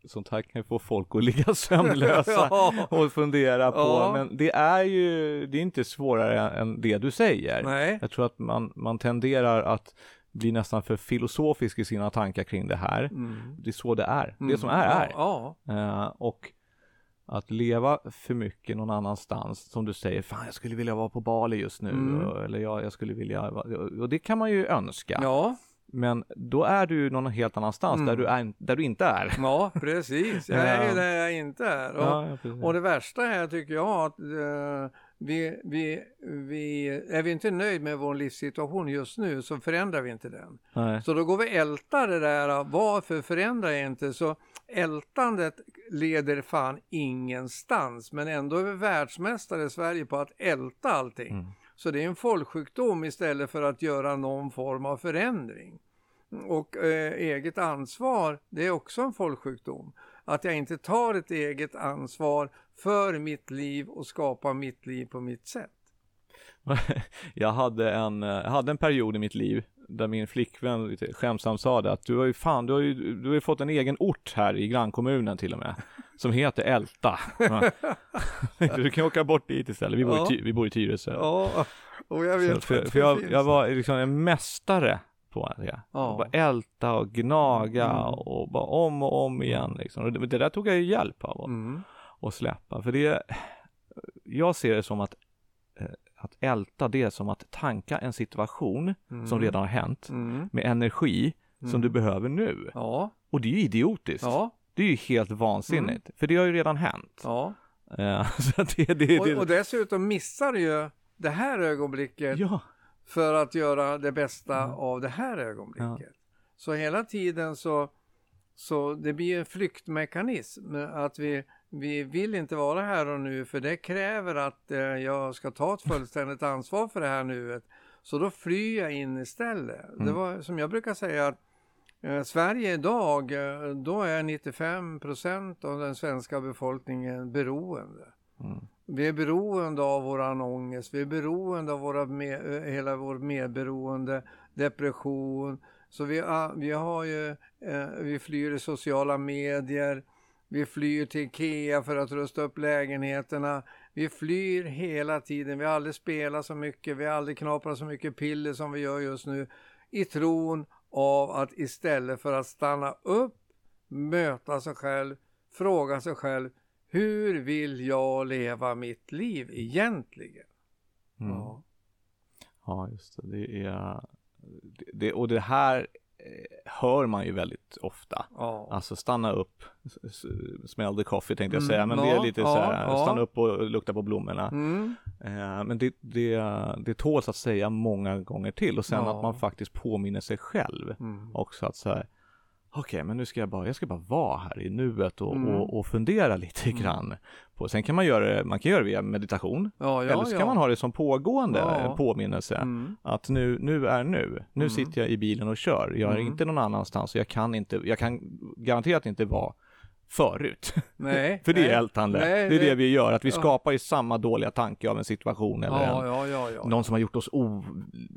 Speaker 1: Sånt här kan ju få folk att ligga sömnlösa ja. och fundera på, ja. men det är ju, det är inte svårare än det du säger.
Speaker 2: Nej.
Speaker 1: Jag tror att man, man tenderar att bli nästan för filosofisk i sina tankar kring det här. Mm. Det är så det är. Mm. Det som är, är.
Speaker 2: Ja,
Speaker 1: uh, och att leva för mycket någon annanstans, som du säger, fan jag skulle vilja vara på Bali just nu, mm. eller jag, jag skulle vilja, och det kan man ju önska.
Speaker 2: Ja.
Speaker 1: Men då är du någon helt annanstans mm. där, du är, där du inte är.
Speaker 2: Ja, precis. Jag är ju där jag inte är. Och, ja, och det värsta är, tycker jag, att uh, vi, vi, vi, är vi inte nöjd med vår livssituation just nu så förändrar vi inte den.
Speaker 1: Nej.
Speaker 2: Så då går vi älta det där, varför förändrar jag inte? Så ältandet leder fan ingenstans, men ändå är vi världsmästare i Sverige på att älta allting. Mm. Så det är en folksjukdom istället för att göra någon form av förändring. Och eh, eget ansvar, det är också en folksjukdom. Att jag inte tar ett eget ansvar för mitt liv och skapar mitt liv på mitt sätt.
Speaker 1: jag hade en, jag hade en period i mitt liv där min flickvän lite skämtsamt sa det att du har ju fan, du har ju, du har ju fått en egen ort här i grannkommunen till och med. Som heter Älta. du kan åka bort dit istället, vi bor, ja. i, vi bor i Tyresö.
Speaker 2: Ja, och jag vet
Speaker 1: Så, för, för jag, jag, var liksom en mästare på det. Ja. Bara älta och gnaga mm. och bara om och om igen liksom. Och det, det där tog jag ju hjälp av att mm. släppa. För det, jag ser det som att att älta det är som att tanka en situation
Speaker 2: Mm.
Speaker 1: som redan har hänt
Speaker 2: Mm.
Speaker 1: med energi som
Speaker 2: Mm.
Speaker 1: du behöver nu.
Speaker 2: Ja,
Speaker 1: Och det är ju idiotiskt.
Speaker 2: ja,
Speaker 1: Det är ju helt vansinnigt, för det har ju redan hänt.
Speaker 2: ja.
Speaker 1: Eh, det, det,
Speaker 2: Och, och dessutom missar du ju det här ögonblicket för att göra det bästa
Speaker 1: Mm.
Speaker 2: av det här ögonblicket. Så hela tiden så, så det blir en flyktmekanism att vi, vi vill inte vara här och nu för det kräver att eh, jag ska ta ett fullständigt ansvar för det här nuet. Så då flyr jag in istället. Det
Speaker 1: Mm.
Speaker 2: var som jag brukar säga att eh, Sverige idag, eh, då är 95 procent av den svenska befolkningen beroende.
Speaker 1: mm,
Speaker 2: Vi är beroende av våran ångest, vi är beroende av våra med, eh, hela vår medberoende, depression. Så vi, ah, vi har ju, eh, vi flyr i sociala medier, vi flyr till Ikea för att rusta upp lägenheterna. Vi flyr hela tiden, vi har aldrig spelat så mycket, vi har aldrig knaprat så mycket piller som vi gör just nu. I tron av att istället för att stanna upp, möta sig själv, fråga sig själv, hur vill jag leva mitt liv egentligen?
Speaker 1: mm.
Speaker 2: Ja.
Speaker 1: Ja, just det. det, är, det, och det här hör man ju väldigt ofta.
Speaker 2: Ja.
Speaker 1: Alltså stanna upp, smell the coffee tänkte jag
Speaker 2: Mm,
Speaker 1: säga, men det
Speaker 2: ja,
Speaker 1: är lite
Speaker 2: ja,
Speaker 1: så här, stanna upp och lukta på blommorna.
Speaker 2: Mm.
Speaker 1: Eh, men det, det, det tåls att säga många gånger till och sen att man faktiskt påminner sig själv
Speaker 2: Mm.
Speaker 1: också att säga Okej, men nu ska jag bara, jag ska bara vara här i nuet och,
Speaker 2: Mm.
Speaker 1: och, och fundera lite
Speaker 2: Mm.
Speaker 1: grann. På, sen kan man göra det, man kan göra det via meditation.
Speaker 2: Ja, ja,
Speaker 1: eller så kan
Speaker 2: ja.
Speaker 1: man ha det som pågående
Speaker 2: Ja.
Speaker 1: påminnelse.
Speaker 2: Mm.
Speaker 1: Att nu, nu är nu. Nu
Speaker 2: Mm.
Speaker 1: sitter jag i bilen och kör. Jag är
Speaker 2: Mm.
Speaker 1: inte någon annanstans och jag kan inte, jag kan garanterat inte vara förut.
Speaker 2: Nej.
Speaker 1: För det är
Speaker 2: nej.
Speaker 1: ältande.
Speaker 2: Nej,
Speaker 1: det är det vi gör, att vi
Speaker 2: Ja.
Speaker 1: skapar ju samma dåliga tanke av en situation eller en,
Speaker 2: Ja, ja, ja, ja.
Speaker 1: någon som har gjort oss o,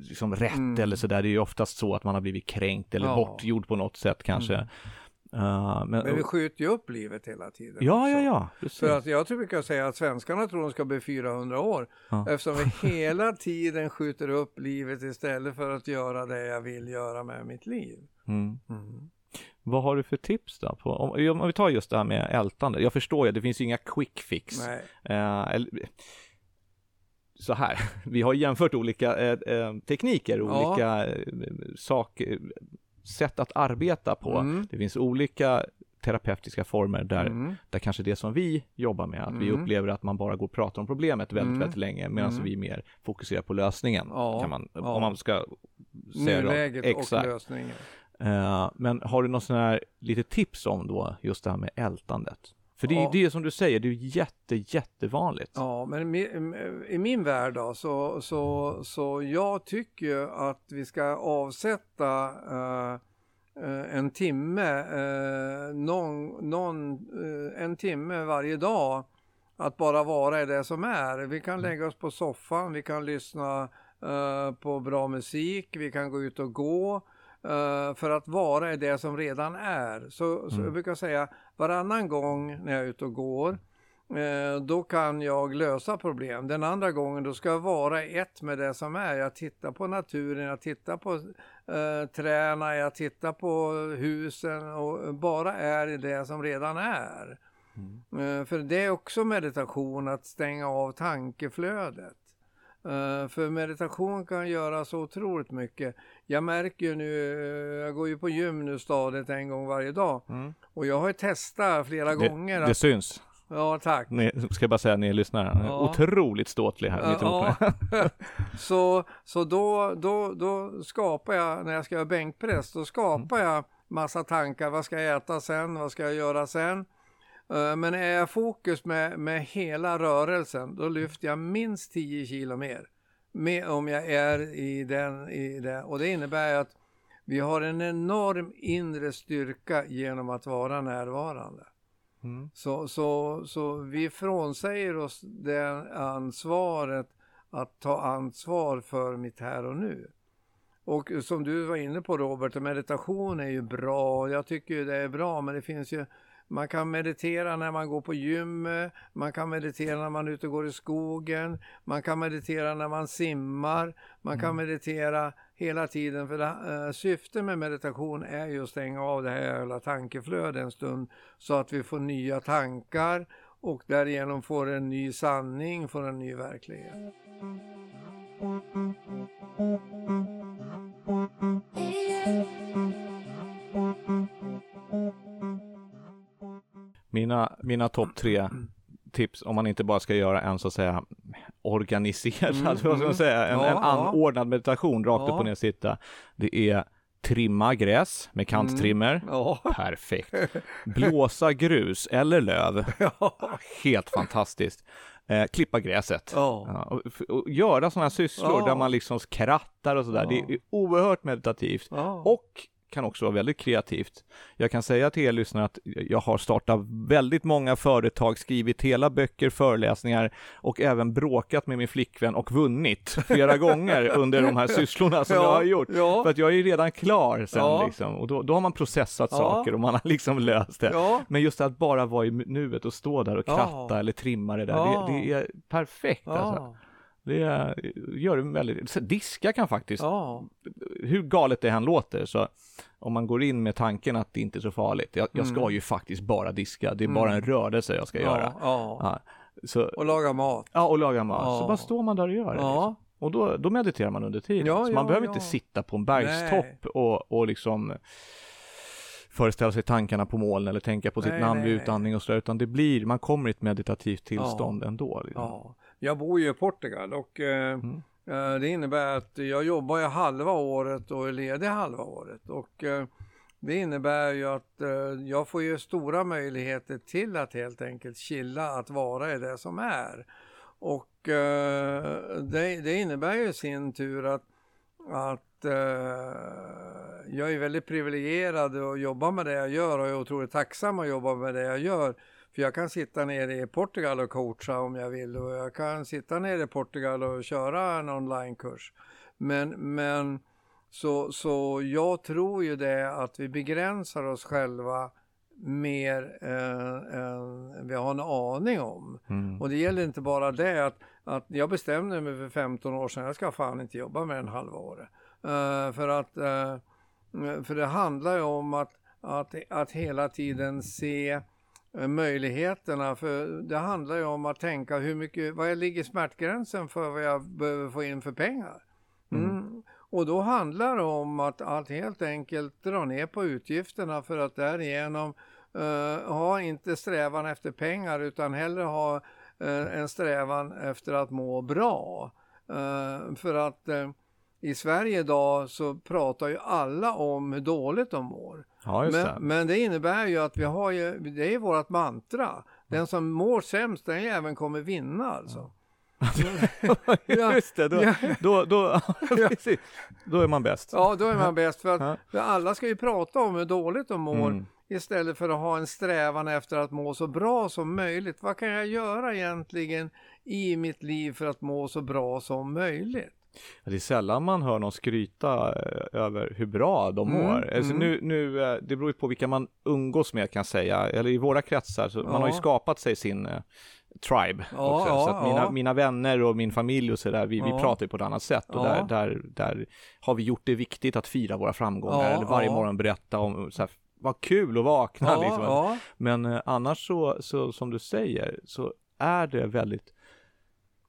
Speaker 1: liksom rätt
Speaker 2: Mm.
Speaker 1: eller sådär. Det är ju oftast så att man har blivit kränkt eller
Speaker 2: Ja.
Speaker 1: bortgjord på något sätt kanske.
Speaker 2: Mm.
Speaker 1: Uh, men,
Speaker 2: Men vi skjuter ju upp livet hela tiden.
Speaker 1: ja, ja,
Speaker 2: också.
Speaker 1: ja. Precis.
Speaker 2: För att jag tror brukar säga att svenskarna tror de ska bli 400 år.
Speaker 1: Ja.
Speaker 2: Eftersom vi hela tiden skjuter upp livet istället för att göra det jag vill göra med mitt liv.
Speaker 1: Mm.
Speaker 2: Mm.
Speaker 1: Vad har du för tips då? På, om, om vi tar just det här med ältande. Jag förstår ju, det finns ju inga quick fix.
Speaker 2: Nej.
Speaker 1: Eh, eller, så här, vi har jämfört olika eh, eh, tekniker,
Speaker 2: Ja.
Speaker 1: olika eh, sak, eh, sätt att arbeta på.
Speaker 2: Mm.
Speaker 1: Det finns olika terapeutiska former där,
Speaker 2: Mm.
Speaker 1: där kanske det som vi jobbar med, att vi
Speaker 2: Mm.
Speaker 1: upplever att man bara går och pratar om problemet väldigt,
Speaker 2: Mm.
Speaker 1: väldigt länge, medan
Speaker 2: Mm.
Speaker 1: vi mer fokuserar på lösningen.
Speaker 2: Ja,
Speaker 1: Kan man,
Speaker 2: ja.
Speaker 1: Om man ska säga.
Speaker 2: Nuläget och
Speaker 1: Exakt.
Speaker 2: lösningen.
Speaker 1: Eh, men har du någon sån här lite tips om då just det här med ältandet? För det är
Speaker 2: Ja.
Speaker 1: det som du säger, det är jätte, jättevanligt.
Speaker 2: Ja, men i, min värld då, så, så, så jag tycker ju att vi ska avsätta eh, en timme, eh, någon, någon, en timme varje dag att bara vara i det som är. Vi kan lägga oss på soffan, vi kan lyssna på bra musik, vi kan gå ut och gå för att vara i det som redan är. Så, så
Speaker 1: Mm.
Speaker 2: jag brukar säga varannan gång när jag är ute och går Eh, då kan jag lösa problem. Den andra gången då ska jag vara ett med det som är. Jag tittar på naturen, jag tittar på eh, träna, jag tittar på husen och bara är i det som redan är.
Speaker 1: Mm.
Speaker 2: Eh, för det är också meditation att stänga av tankeflödet. Eh, för meditation kan göra så otroligt mycket. Jag märker ju nu, jag går ju på gym nu stadigt en gång varje dag.
Speaker 1: Mm.
Speaker 2: Och jag har ju testat flera gånger.
Speaker 1: Det, det
Speaker 2: att,
Speaker 1: syns.
Speaker 2: ja, tack.
Speaker 1: Ni, ska jag bara säga, ni lyssnar.
Speaker 2: Ja.
Speaker 1: Otroligt ståtlig här. mitt.
Speaker 2: Ja. så så då, då, då skapar jag, när jag ska göra bänkpress, då skapar jag massa tankar. Vad ska jag äta sen? Vad ska jag göra sen? Eh, Men är jag fokus med, med hela rörelsen, då lyfter jag minst 10 kilo mer. Med, om jag är i den, i det. Och det innebär att vi har en enorm inre styrka genom att vara närvarande.
Speaker 1: Mm.
Speaker 2: Så, så, så vi frånsäger oss det ansvaret att ta ansvar för mitt här och nu. Och som du var inne på Robert, meditation är ju bra. Jag tycker ju det är bra, men det finns ju man kan meditera när man går på gym, man kan meditera när man är ute och går i skogen, man kan meditera när man simmar, man kan meditera hela tiden. För det, eh, syftet med meditation är ju att stänga av det här jävla tankeflödet en stund så att vi får nya tankar och därigenom får en ny sanning, får en ny verklighet.
Speaker 1: Mina, mina topp tre tips om man inte bara ska göra en så att säga organiserad, mm, vad ska man mm. säga, en, ja, en anordnad meditation rakt ja. upp och ner sitta. Det är trimma gräs med kanttrimmer. Mm. Ja. Perfekt. Blåsa grus eller löv. Helt fantastiskt. Eh, klippa gräset. Ja. och, och, göra sådana här sysslor där man liksom krattar och sådär. Det är oerhört meditativt. Och kan också vara väldigt kreativt. Jag kan säga till er lyssnare att jag har startat väldigt många företag, skrivit hela böcker, föreläsningar och även bråkat med min flickvän och vunnit flera gånger under de här sysslorna som ja, jag har gjort. Ja. För att jag är ju redan klar sen ja. liksom och då, då, har man processat saker och man har liksom löst det. Men just att bara vara i nuet och stå där och kratta eller trimma det där, det, det, är perfekt alltså. Det gör det väldigt, diska kan faktiskt, ja. hur galet det än låter, så om man går in med tanken att det inte är så farligt, jag, jag ska mm. ju faktiskt bara diska, det är mm. bara en rörelse jag ska ja, göra. Ja.
Speaker 2: ja. Så, och laga mat.
Speaker 1: Ja, och laga mat. Så bara står man där och gör det. Liksom. Och då, då mediterar man under tiden. så man behöver inte sitta på en bergstopp och, och liksom föreställa sig tankarna på moln eller tänka på sitt nej, namn vid utandning och sådär, utan det blir, man kommer i ett meditativt tillstånd ändå. Liksom.
Speaker 2: Jag bor ju i Portugal och eh, mm. eh, det innebär att jag jobbar ju halva året och är ledig halva året. Och eh, det innebär ju att jag får ju stora möjligheter till att helt enkelt chilla, att vara i det som är. Och det, det, innebär ju i sin tur att, att jag är väldigt privilegierad och jobbar med det jag gör och jag är otroligt tacksam att jobba med det jag gör. För jag kan sitta nere i Portugal och coacha om jag vill och jag kan sitta nere i Portugal och köra en onlinekurs. Men, men så, så jag tror ju det att vi begränsar oss själva mer än, än vi har en aning om. Mm. Och det gäller inte bara det att, att jag bestämde mig för 15 år sedan, jag ska fan inte jobba med en halva året. Uh, för att uh, för det handlar ju om att, att, att hela tiden se Eh, möjligheterna. För det handlar ju om att tänka hur mycket, vad ligger smärtgränsen för vad jag behöver få in för pengar? Mm. Mm. Och då handlar det om att, att helt enkelt dra ner på utgifterna för att därigenom uh, ha inte strävan efter pengar utan hellre ha uh, en strävan efter att må bra. Uh, för att i Sverige idag så pratar ju alla om hur dåligt de mår.
Speaker 1: Ja,
Speaker 2: men,
Speaker 1: det.
Speaker 2: men det innebär ju att vi har ju, det är vårt mantra. Den som mår sämst, den även kommer vinna alltså.
Speaker 1: Ja. Just det, då, då, då, då, är man bäst.
Speaker 2: Ja, då är man bäst. För, att, för alla ska ju prata om hur dåligt de mår mm. istället för att ha en strävan efter att må så bra som möjligt. Vad kan jag göra egentligen i mitt liv för att må så bra som möjligt?
Speaker 1: Det är sällan man hör någon skryta eh, över hur bra de mm, mår. Alltså mm. nu, nu, eh, det beror ju på vilka man umgås med kan säga, eller i våra kretsar, så ja. man har ju skapat sig sin uh, tribe ja, också. Ja, så att mina, mina vänner och min familj och sådär, vi, vi pratar ju på ett annat sätt och där, där, där har vi gjort det viktigt att fira våra framgångar, eller varje morgon berätta om så här, vad kul att vakna liksom. Men annars så, så, som du säger, så är det väldigt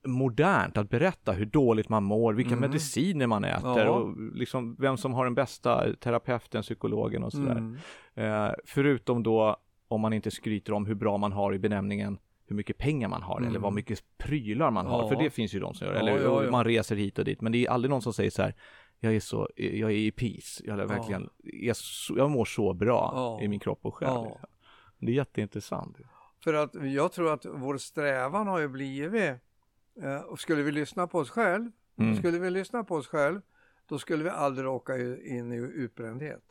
Speaker 1: modernt att berätta hur dåligt man mår, vilka mm. mediciner man äter ja. och liksom vem som har den bästa terapeuten, psykologen och sådär. Mm. Eh, förutom då om man inte skryter om hur bra man har i benämningen hur mycket pengar man har mm. eller vad mycket prylar man har, ja. för det finns ju de som gör, ja, eller ja, man reser hit och dit, men det är aldrig någon som säger så här jag är så, jag är i peace, jag är verkligen, jag, jag mår så bra i min kropp och själ. Liksom. Det är jätteintressant.
Speaker 2: För att jag tror att vår strävan har ju blivit och skulle vi lyssna på oss själv, mm. skulle vi lyssna på oss själv, då skulle vi aldrig åka in i utbrändhet.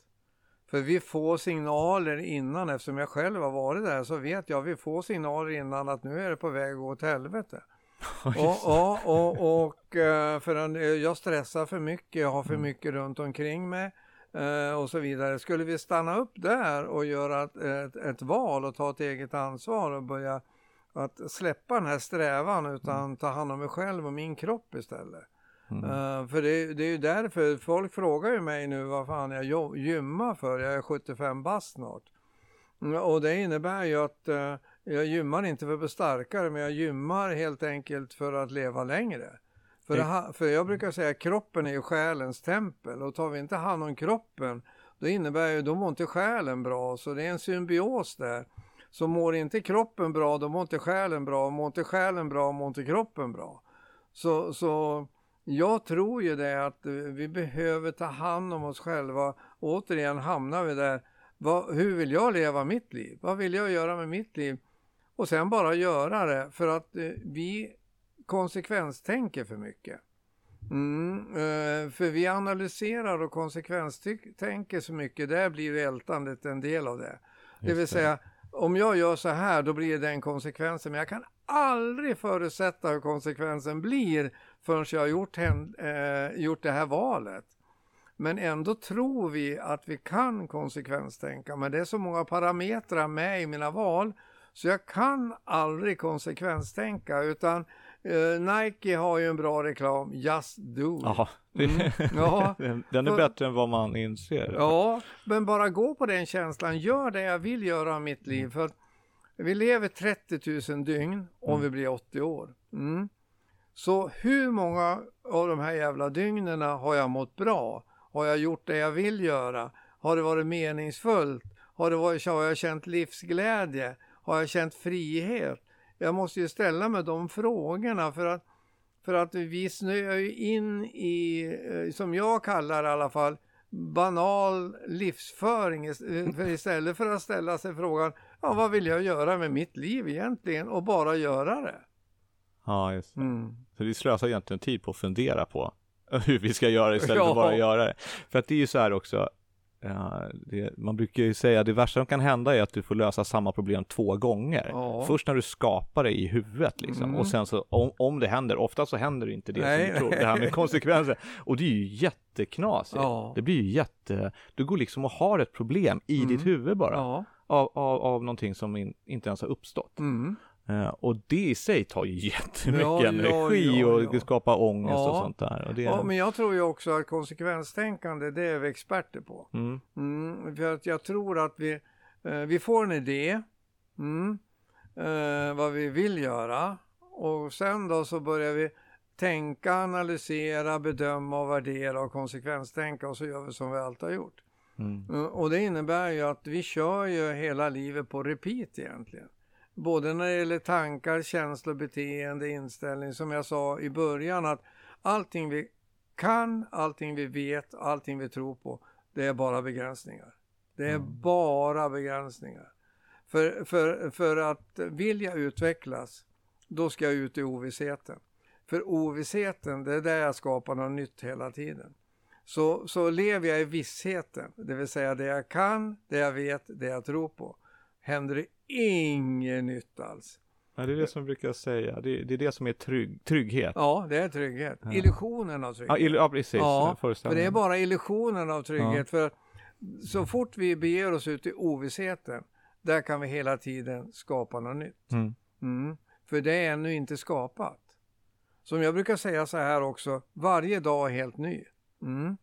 Speaker 2: För vi får signaler innan, eftersom jag själv har varit där, så vet jag, vi får signaler innan att nu är det på väg att gå åt helvete. och, och, och, och, eh, för jag stressar för mycket, jag har för mm. mycket runt omkring mig eh, och så vidare. Skulle vi stanna upp där och göra ett, ett, ett val och ta ett eget ansvar och börja att släppa den här strävan utan mm. ta hand om mig själv och min kropp istället. Mm. Uh, för det, det, är ju därför folk frågar ju mig nu vad fan jag gymmar för, jag är 75 bast snart. Mm, Och det innebär ju att eh, jag gymmar inte för att bli starkare, men jag gymmar helt enkelt för att leva längre. För, ha- för jag brukar säga att kroppen är ju själens tempel och tar vi inte hand om kroppen, då innebär ju, då mår inte själen bra. Så det är en symbios där. Så mår inte kroppen bra, då mår inte själen bra. Mår inte själen bra, mår inte kroppen bra. Så, så jag tror ju det att vi behöver ta hand om oss själva. Återigen hamnar vi där. Vad, hur vill jag leva mitt liv? Vad vill jag göra med mitt liv? Och sen bara göra det för att eh, vi konsekvenstänker för mycket. Mm, eh, för vi analyserar och konsekvenstänker så mycket, där blir ältandet en del av det. Det vill säga, om jag gör så här, då blir det den konsekvensen. Men jag kan aldrig förutsätta hur konsekvensen blir förrän jag har gjort, eh, gjort det här valet. Men ändå tror vi att vi kan konsekvenstänka. Men det är så många parametrar med i mina val så jag kan aldrig konsekvenstänka utan eh, Nike har ju en bra reklam, Just Do. it.
Speaker 1: Jaha,
Speaker 2: Mm, ja.
Speaker 1: den, är
Speaker 2: För-
Speaker 1: bättre än vad man inser.
Speaker 2: Ja, men bara gå på den känslan. Gör det jag vill göra av mitt liv. För att vi lever 30 000 dygn om
Speaker 1: Mm.
Speaker 2: vi blir 80 år. Mm. Så hur många av de här jävla dygnen har jag mått bra? Har jag gjort det jag vill göra? Har det varit meningsfullt? Har, det varit, har jag känt livsglädje? Har jag känt frihet? Jag måste ju ställa mig de frågorna för att, för att vi snöar ju in i, eh, som jag kallar det i alla fall, banal livsföring för istället för att ställa sig frågan ja, vad vill jag göra med mitt liv egentligen och bara göra det.
Speaker 1: Ja, just det.
Speaker 2: Mm.
Speaker 1: Så vi slösar egentligen tid på att fundera på hur vi ska göra istället för
Speaker 2: Ja.
Speaker 1: att bara göra det. För att det är ju så här också, det, man brukar ju säga att det värsta som kan hända är att du får lösa samma problem två gånger.
Speaker 2: Ja.
Speaker 1: Först när du skapar det i huvudet liksom.
Speaker 2: Mm.
Speaker 1: Och sen så om, om det händer, ofta så händer det inte det
Speaker 2: Nej,
Speaker 1: som du tror, det här med konsekvenser. Och det är ju jätteknasigt.
Speaker 2: Ja.
Speaker 1: Det blir ju jätte, du går liksom och har ett problem i
Speaker 2: Mm.
Speaker 1: ditt huvud bara.
Speaker 2: Ja.
Speaker 1: Av, av, av någonting som in, inte ens har uppstått.
Speaker 2: Mm.
Speaker 1: Eh, och det i sig tar ju jättemycket
Speaker 2: Ja, ja,
Speaker 1: energi
Speaker 2: ja,
Speaker 1: och
Speaker 2: ja.
Speaker 1: skapar ångest och
Speaker 2: Ja.
Speaker 1: sånt där. Och det,
Speaker 2: ja, men jag tror ju också att konsekvenstänkande, det är vi experter på.
Speaker 1: mm,
Speaker 2: Mm, för att jag tror att vi, eh, vi får en idé, mm, eh, vad vi vill göra och sen då så börjar vi tänka, analysera, bedöma och värdera och konsekvenstänka och så gör vi som vi alltid har gjort. Eh, Och det innebär ju att vi kör ju hela livet på repeat egentligen. Både när det gäller tankar, känslor, beteende, inställning. Som jag sa i början att allting vi kan, allting vi vet, allting vi tror på, det är bara begränsningar. Det är
Speaker 1: Mm.
Speaker 2: bara begränsningar. För, för, för att vilja utvecklas, då ska jag ut i ovissheten. För ovissheten, det är där jag skapar något nytt hela tiden. Så, så lever jag i vissheten, det vill säga det jag kan, det jag vet, det jag tror på. Händer det inget nytt alls.
Speaker 1: ja, det är det som jag brukar säga. Det, det är det som är trygg, trygghet.
Speaker 2: Ja, det är trygghet.
Speaker 1: Ja.
Speaker 2: Illusionen av
Speaker 1: Ja,
Speaker 2: trygghet.
Speaker 1: ill- ja precis.
Speaker 2: Ja, för det är bara illusionen av trygghet. För så fort vi beger oss ut i ovissheten, där kan vi hela tiden skapa något nytt.
Speaker 1: Mm.
Speaker 2: Mm. För det är ännu inte skapat. Som jag brukar säga så här också, varje dag är helt ny. Mm.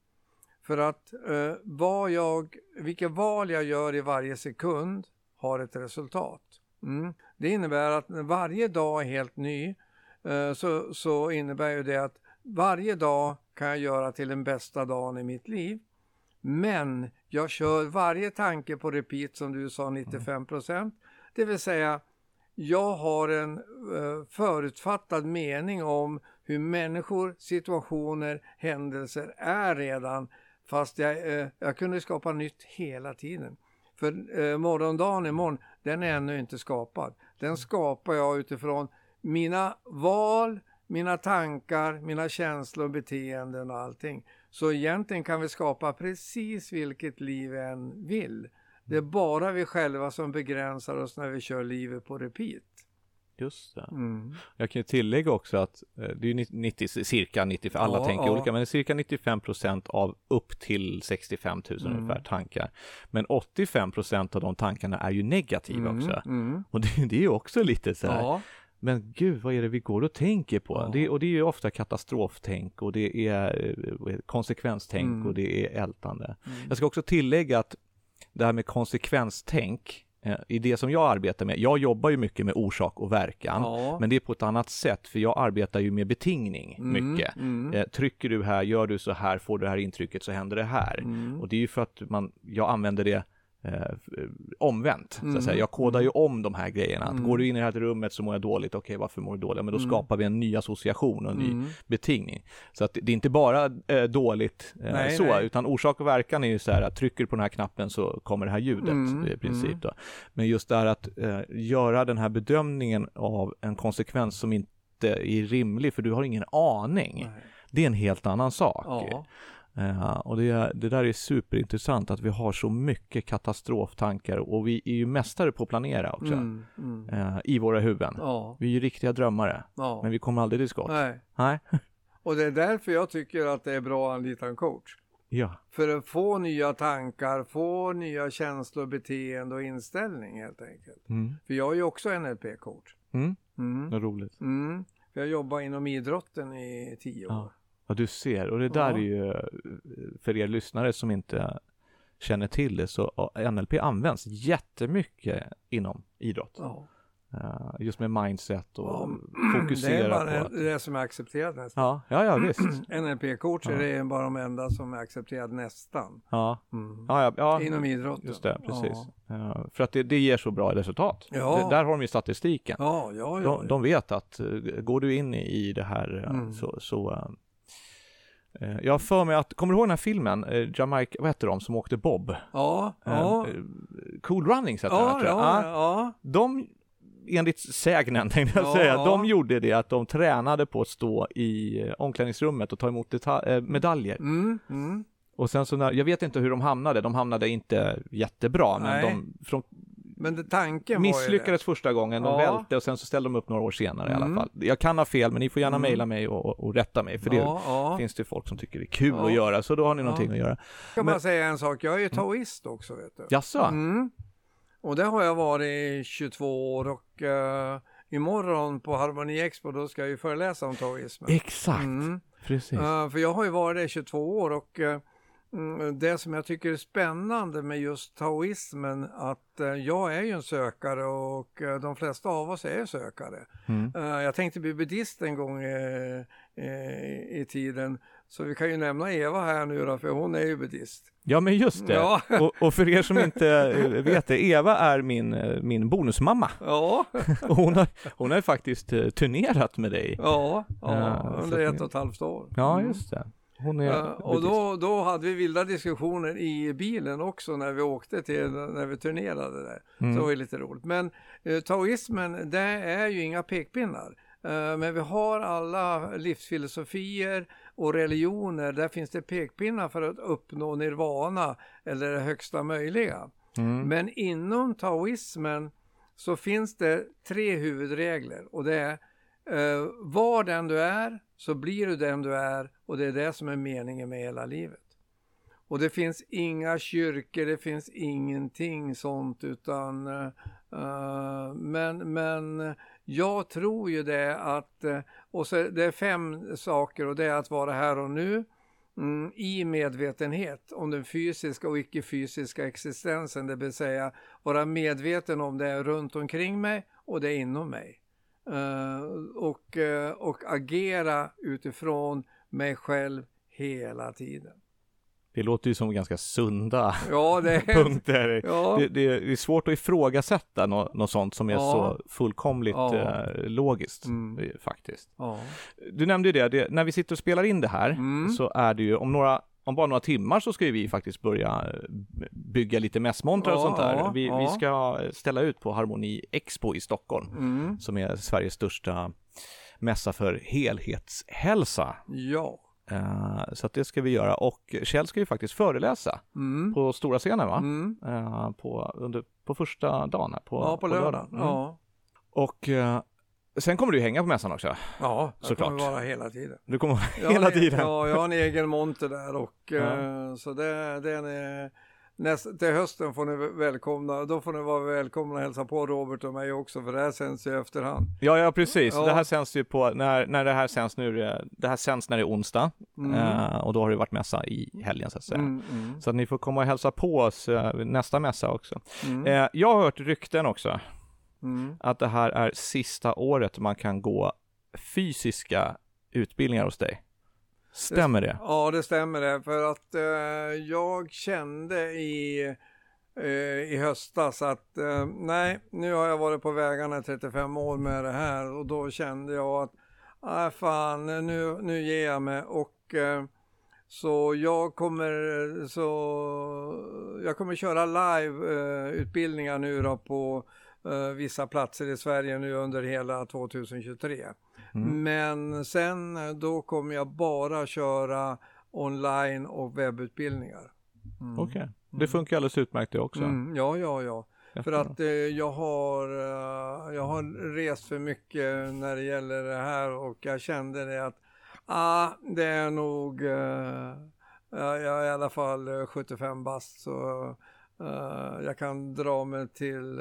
Speaker 2: För att eh, vad jag, vilka val jag gör i varje sekund har ett resultat. Mm. Det innebär att varje dag är helt ny eh, så, så innebär ju det att varje dag kan jag göra till den bästa dagen i mitt liv. Men jag kör varje tanke på repeat som du sa 95 procent. Det vill säga jag har en eh, förutfattad mening om hur människor, situationer, händelser är redan fast jag, eh, jag kunde skapa nytt hela tiden. För eh, morgondagen imorgon, den är ännu inte skapad. Den skapar jag utifrån mina val, mina tankar, mina känslor, beteenden och allting. Så egentligen kan vi skapa precis vilket liv vi än vill. Det är bara vi själva som begränsar oss när vi kör livet på repeat.
Speaker 1: Just det.
Speaker 2: Mm.
Speaker 1: Jag kan ju tillägga också att eh, det är ju 90, cirka 90, alla
Speaker 2: Ja,
Speaker 1: tänker
Speaker 2: ja.
Speaker 1: olika, men cirka 95 procent av upp till 65 000
Speaker 2: Mm.
Speaker 1: ungefär tankar. Men 85 procent av de tankarna är ju negativa
Speaker 2: Mm,
Speaker 1: också.
Speaker 2: mm.
Speaker 1: Och det, det är ju också lite så här,
Speaker 2: Ja,
Speaker 1: men gud vad är det vi går och tänker på? Det, och det är ju ofta katastroftänk och det är eh, konsekvenstänk
Speaker 2: Mm.
Speaker 1: och det är ältande.
Speaker 2: Mm.
Speaker 1: Jag ska också tillägga att det här med konsekvenstänk i det som jag arbetar med. Jag jobbar ju mycket med orsak och verkan,
Speaker 2: Ja.
Speaker 1: men det är på ett annat sätt, för jag arbetar ju med betingning
Speaker 2: Mm,
Speaker 1: mycket.
Speaker 2: mm.
Speaker 1: Eh, trycker du här, gör du så här, får du det här intrycket så händer det här.
Speaker 2: Mm.
Speaker 1: Och det är ju för att man, jag använder det eh, eh, omvänt. Så
Speaker 2: Mm.
Speaker 1: att säga. Jag kodar ju om de här grejerna. Att
Speaker 2: Mm.
Speaker 1: Går du in i det här rummet så mår jag dåligt. Okej, varför mår du dåligt? Ja, Men då
Speaker 2: Mm.
Speaker 1: skapar vi en ny association och en ny
Speaker 2: Mm.
Speaker 1: betingning. Så att det är inte bara eh, dåligt eh,
Speaker 2: Nej,
Speaker 1: så,
Speaker 2: nej.
Speaker 1: utan orsak och verkan är ju så här att trycker du på den här knappen så kommer det här ljudet i princip. Då. Men just det här att eh, göra den här bedömningen av en konsekvens som inte är rimlig, för du har ingen aning.
Speaker 2: Nej.
Speaker 1: Det är en helt annan sak.
Speaker 2: Ja.
Speaker 1: Eh, och det, det där är superintressant att vi har så mycket katastroftankar och vi är ju mästare på att planera också
Speaker 2: Mm. Mm.
Speaker 1: eh, i våra huvuden.
Speaker 2: Ja.
Speaker 1: Vi är ju riktiga drömmare,
Speaker 2: ja.
Speaker 1: men vi kommer aldrig till skott.
Speaker 2: Nej.
Speaker 1: Nej.
Speaker 2: Och det är därför jag tycker att det är bra att anlita en coach.
Speaker 1: ja.
Speaker 2: För att få nya tankar, få nya känslor, beteende och inställning helt enkelt.
Speaker 1: Mm.
Speaker 2: För jag är ju också NLP-coach.
Speaker 1: Mm.
Speaker 2: Mm.
Speaker 1: Vad roligt.
Speaker 2: Mm. För jag jobbar inom idrotten i tio år.
Speaker 1: Ja. Ja, du ser. Och det där
Speaker 2: Ja.
Speaker 1: är ju, eh, för er lyssnare som inte känner till det, så NLP används jättemycket inom idrott.
Speaker 2: Ja.
Speaker 1: Eh, just med mindset och
Speaker 2: Ja, Det är
Speaker 1: fokusera
Speaker 2: bara
Speaker 1: på... Att,
Speaker 2: det som är accepterat nästan.
Speaker 1: ja, ja, ja, visst.
Speaker 2: NLP-coacher
Speaker 1: Ja.
Speaker 2: är bara de enda som är accepterade nästan.
Speaker 1: Ja,
Speaker 2: Mm.
Speaker 1: ja, ja, ja.
Speaker 2: Inom idrotten.
Speaker 1: Just det, precis.
Speaker 2: Ja,
Speaker 1: Eh, för att det, det ger så bra resultat.
Speaker 2: Ja.
Speaker 1: Det, där har de ju statistiken.
Speaker 2: ja, ja. ja,
Speaker 1: De, de vet att uh, går du in i, det här
Speaker 2: Mm.
Speaker 1: så, så jag har för mig att, kommer du ihåg den här filmen, uh, Jamaica, vad heter de som åkte Bob?
Speaker 2: ja,
Speaker 1: Uh,
Speaker 2: ja.
Speaker 1: cool Runnings heter
Speaker 2: Ja,
Speaker 1: den, tror jag.
Speaker 2: ja,
Speaker 1: Ja,
Speaker 2: ja.
Speaker 1: De, enligt sägnen tänkte jag
Speaker 2: Ja,
Speaker 1: säga, de gjorde det att de tränade på att stå i omklädningsrummet och ta emot medaljer.
Speaker 2: Mm, mm.
Speaker 1: Och sen så när, jag vet inte hur de hamnade, de hamnade inte jättebra, men de, från
Speaker 2: Men det, tanken
Speaker 1: Misslyckades första gången, de
Speaker 2: Ja.
Speaker 1: välte och sen så ställde de upp några år senare i alla
Speaker 2: Mm.
Speaker 1: fall. Jag kan ha fel, men ni får gärna
Speaker 2: Mm.
Speaker 1: mejla mig och, och, rätta mig, för
Speaker 2: det.
Speaker 1: det
Speaker 2: Ja, ja.
Speaker 1: finns det folk som tycker det är kul att göra, så då har ni
Speaker 2: Ja.
Speaker 1: någonting att göra.
Speaker 2: Kan
Speaker 1: Men-
Speaker 2: bara säga en sak, jag är ju taoist också vet du.
Speaker 1: Jaså?
Speaker 2: Mm. Och det har jag varit i 22 år och uh, imorgon på Harmoni Expo då ska jag ju föreläsa om taoismen.
Speaker 1: Exakt,
Speaker 2: Mm.
Speaker 1: precis.
Speaker 2: Uh, för jag har ju varit där i 22 år och uh, mm, det som jag tycker är spännande med just taoismen att uh, jag är ju en sökare och uh, de flesta av oss är sökare.
Speaker 1: Mm.
Speaker 2: Uh, jag tänkte bli buddhist en gång uh, uh, i tiden så vi kan ju nämna Eva här nu då för hon är ju buddhist.
Speaker 1: Ja, men just det.
Speaker 2: Ja.
Speaker 1: Och, och för er som inte eh, vet det, Eva är min, eh, min bonusmamma.
Speaker 2: Ja,
Speaker 1: Och hon har, hon har ju faktiskt eh, turnerat med dig.
Speaker 2: ja, ja under ett och ett halvt år.
Speaker 1: Ja,
Speaker 2: Mm.
Speaker 1: just det. Hon är
Speaker 2: Uh, och då, då hade vi vilda diskussioner i bilen också när vi åkte till, när vi turnerade där.
Speaker 1: Mm.
Speaker 2: Så det var lite roligt. Men uh, taoismen, det är ju inga pekpinnar. Uh, men vi har alla livsfilosofier och religioner, där finns det pekpinnar för att uppnå nirvana eller det högsta möjliga.
Speaker 1: Mm.
Speaker 2: Men inom taoismen så finns det tre huvudregler och det är eh, var den du är så blir du den du är och det är det som är meningen med hela livet. Och det finns inga kyrkor, det finns ingenting sånt utan uh, men, men jag tror ju det att eh, och så det är fem saker och det är att vara här och nu mm, i medvetenhet om den fysiska och icke-fysiska existensen, det vill säga vara medveten om det runt omkring mig och det inom mig. Eh, och, eh, och agera utifrån mig själv hela tiden.
Speaker 1: Det låter ju som ganska sunda
Speaker 2: Ja, det är...
Speaker 1: punkter.
Speaker 2: Ja,
Speaker 1: Det, det, det är svårt att ifrågasätta något, något sånt som är
Speaker 2: Ja.
Speaker 1: så fullkomligt
Speaker 2: Ja.
Speaker 1: eh, logiskt
Speaker 2: Mm.
Speaker 1: faktiskt. Du nämnde ju det, det, när vi sitter och spelar in det här
Speaker 2: Mm.
Speaker 1: så är det ju om några om bara några timmar så ska ju vi faktiskt börja eh, bygga lite mässmontrar och sånt där. vi, vi ska ställa ut på Harmoni Expo i Stockholm
Speaker 2: Mm.
Speaker 1: som är Sveriges största mässa för helhetshälsa.
Speaker 2: ja.
Speaker 1: Eh, så det ska vi göra och Kjell ska ju faktiskt föreläsa
Speaker 2: Mm.
Speaker 1: på stora scenen va?
Speaker 2: Mm.
Speaker 1: Eh, på, under, på första dagen här, på,
Speaker 2: Ja, på lördagen.
Speaker 1: Mm.
Speaker 2: Ja.
Speaker 1: Och sen kommer du hänga på mässan också.
Speaker 2: Ja, jag
Speaker 1: Såklart.
Speaker 2: kommer vara hela tiden.
Speaker 1: Du kommer
Speaker 2: Jag
Speaker 1: hela
Speaker 2: har en-
Speaker 1: tiden.
Speaker 2: Ja, jag har en egen monter där och
Speaker 1: Ja.
Speaker 2: eh, så det, den är näst, till hösten får ni välkomna, då får ni vara välkomna och hälsa på Robert och mig också, för det här sänds ju efterhand.
Speaker 1: Ja, ja precis.
Speaker 2: Ja.
Speaker 1: Det här sänds ju på, när, när det här sänds nu, det- det här sänds när det är onsdag.
Speaker 2: Mm.
Speaker 1: Eh, och då har det varit mässa i helgen så att säga.
Speaker 2: Mm, mm,
Speaker 1: Så att ni får komma och hälsa på oss eh, nästa mässa också.
Speaker 2: mm,
Speaker 1: Eh, jag har hört rykten också,
Speaker 2: mm.
Speaker 1: att det här är sista året man kan gå fysiska utbildningar hos dig. Stämmer det?
Speaker 2: Ja, det stämmer det. För att eh, jag kände i, eh, i höstas att eh, nej, nu har jag varit på vägarna i 35 år med det här och då kände jag att nej fan, nu, nu ger jag mig och eh, så jag kommer så jag kommer köra live eh, nu då på vissa platser i Sverige nu under hela 2023.
Speaker 1: Mm.
Speaker 2: Men sen eh, då kommer jag bara köra online och webbutbildningar. Mm.
Speaker 1: Okej, det funkar alldeles utmärkt det också.
Speaker 2: Mm, ja, ja, ja. För att eh, jag, har, eh, jag har rest för mycket när det gäller det här och jag kände det att ah, det är nog, eh, jag är i alla fall eh, 75 bast så eh, jag kan dra mig till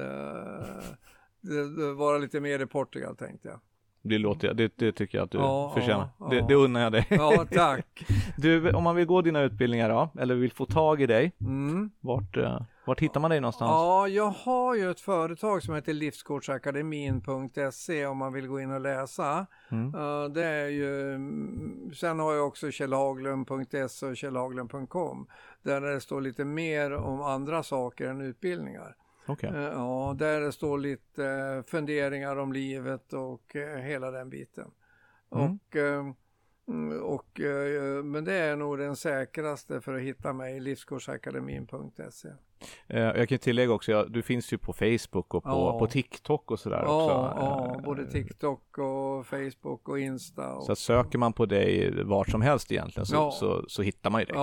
Speaker 2: det vara lite mer i Portugal tänkte jag.
Speaker 1: Det, låter, det, det tycker jag att du
Speaker 2: Ja,
Speaker 1: förtjänar.
Speaker 2: ja,
Speaker 1: Det,
Speaker 2: ja.
Speaker 1: det unnar jag dig.
Speaker 2: Ja, tack.
Speaker 1: Du, om man vill gå dina utbildningar då, eller vill få tag i dig,
Speaker 2: Mm.
Speaker 1: vart, eh, vart hittar man dig någonstans?
Speaker 2: Ja, jag har ju ett företag som heter livscoachakademin.se om man vill gå in och läsa.
Speaker 1: Mm.
Speaker 2: Uh, det är ju, mm, sen har jag också kjellhaglund.se och kjellhaglund.com där det står lite mer om andra saker än utbildningar.
Speaker 1: Okej.
Speaker 2: Uh, ja, där det står lite eh, funderingar om livet och eh, hela den biten.
Speaker 1: Mm.
Speaker 2: Och, eh, mm, och, eh, men det är nog den säkraste för att hitta mig, livscoachakademin.se.
Speaker 1: Eh, jag kan tillägga också, du finns ju på Facebook och på,
Speaker 2: Ja.
Speaker 1: på TikTok och sådär
Speaker 2: Ja,
Speaker 1: också.
Speaker 2: ja,
Speaker 1: Eh,
Speaker 2: både TikTok och Facebook och Insta. Och,
Speaker 1: Så söker man på dig vart som helst egentligen så,
Speaker 2: Ja.
Speaker 1: så, så hittar man ju dig.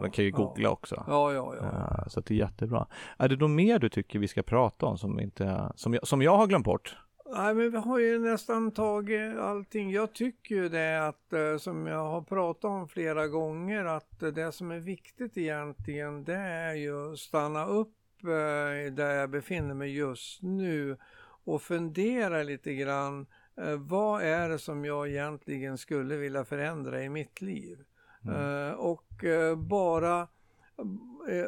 Speaker 1: man kan ju googla också.
Speaker 2: Ja, ja, ja.
Speaker 1: Så det är jättebra. Är det då mer du tycker vi ska prata om som, inte, som, jag, som jag har glömt bort?
Speaker 2: Nej, men vi har ju nästan tagit allting. Jag tycker ju det att, eh, som jag har pratat om flera gånger, att det som är viktigt egentligen, det är ju att stanna upp eh, där jag befinner mig just nu och fundera lite grann. eh, Vad är det som jag egentligen skulle vilja förändra i mitt liv?
Speaker 1: Mm.
Speaker 2: Och bara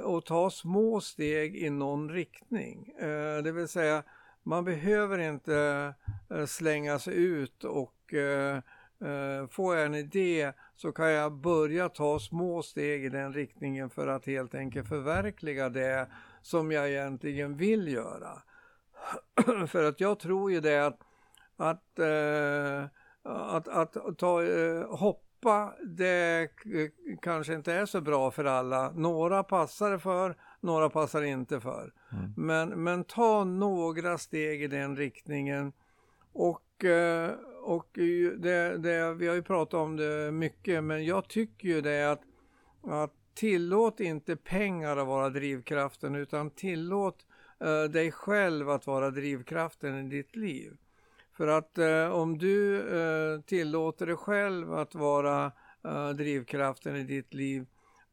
Speaker 2: och ta små steg i någon riktning. Det vill säga, man behöver inte eh, slänga sig ut och eh, eh, får jag en idé så kan jag börja ta små steg i den riktningen för att helt enkelt förverkliga det som jag egentligen vill göra. för att jag tror ju det att, att, eh, att, att ta, eh, hoppa, det kanske inte är så bra för alla. Några passar det för, några passar inte för.
Speaker 1: Mm.
Speaker 2: Men, men ta några steg i den riktningen. Och, eh, och det, det, vi har ju pratat om det mycket, men jag tycker ju det att, att tillåt inte pengar att vara drivkraften, utan tillåt eh, dig själv att vara drivkraften i ditt liv. För att eh, om du eh, tillåter dig själv att vara eh, drivkraften i ditt liv,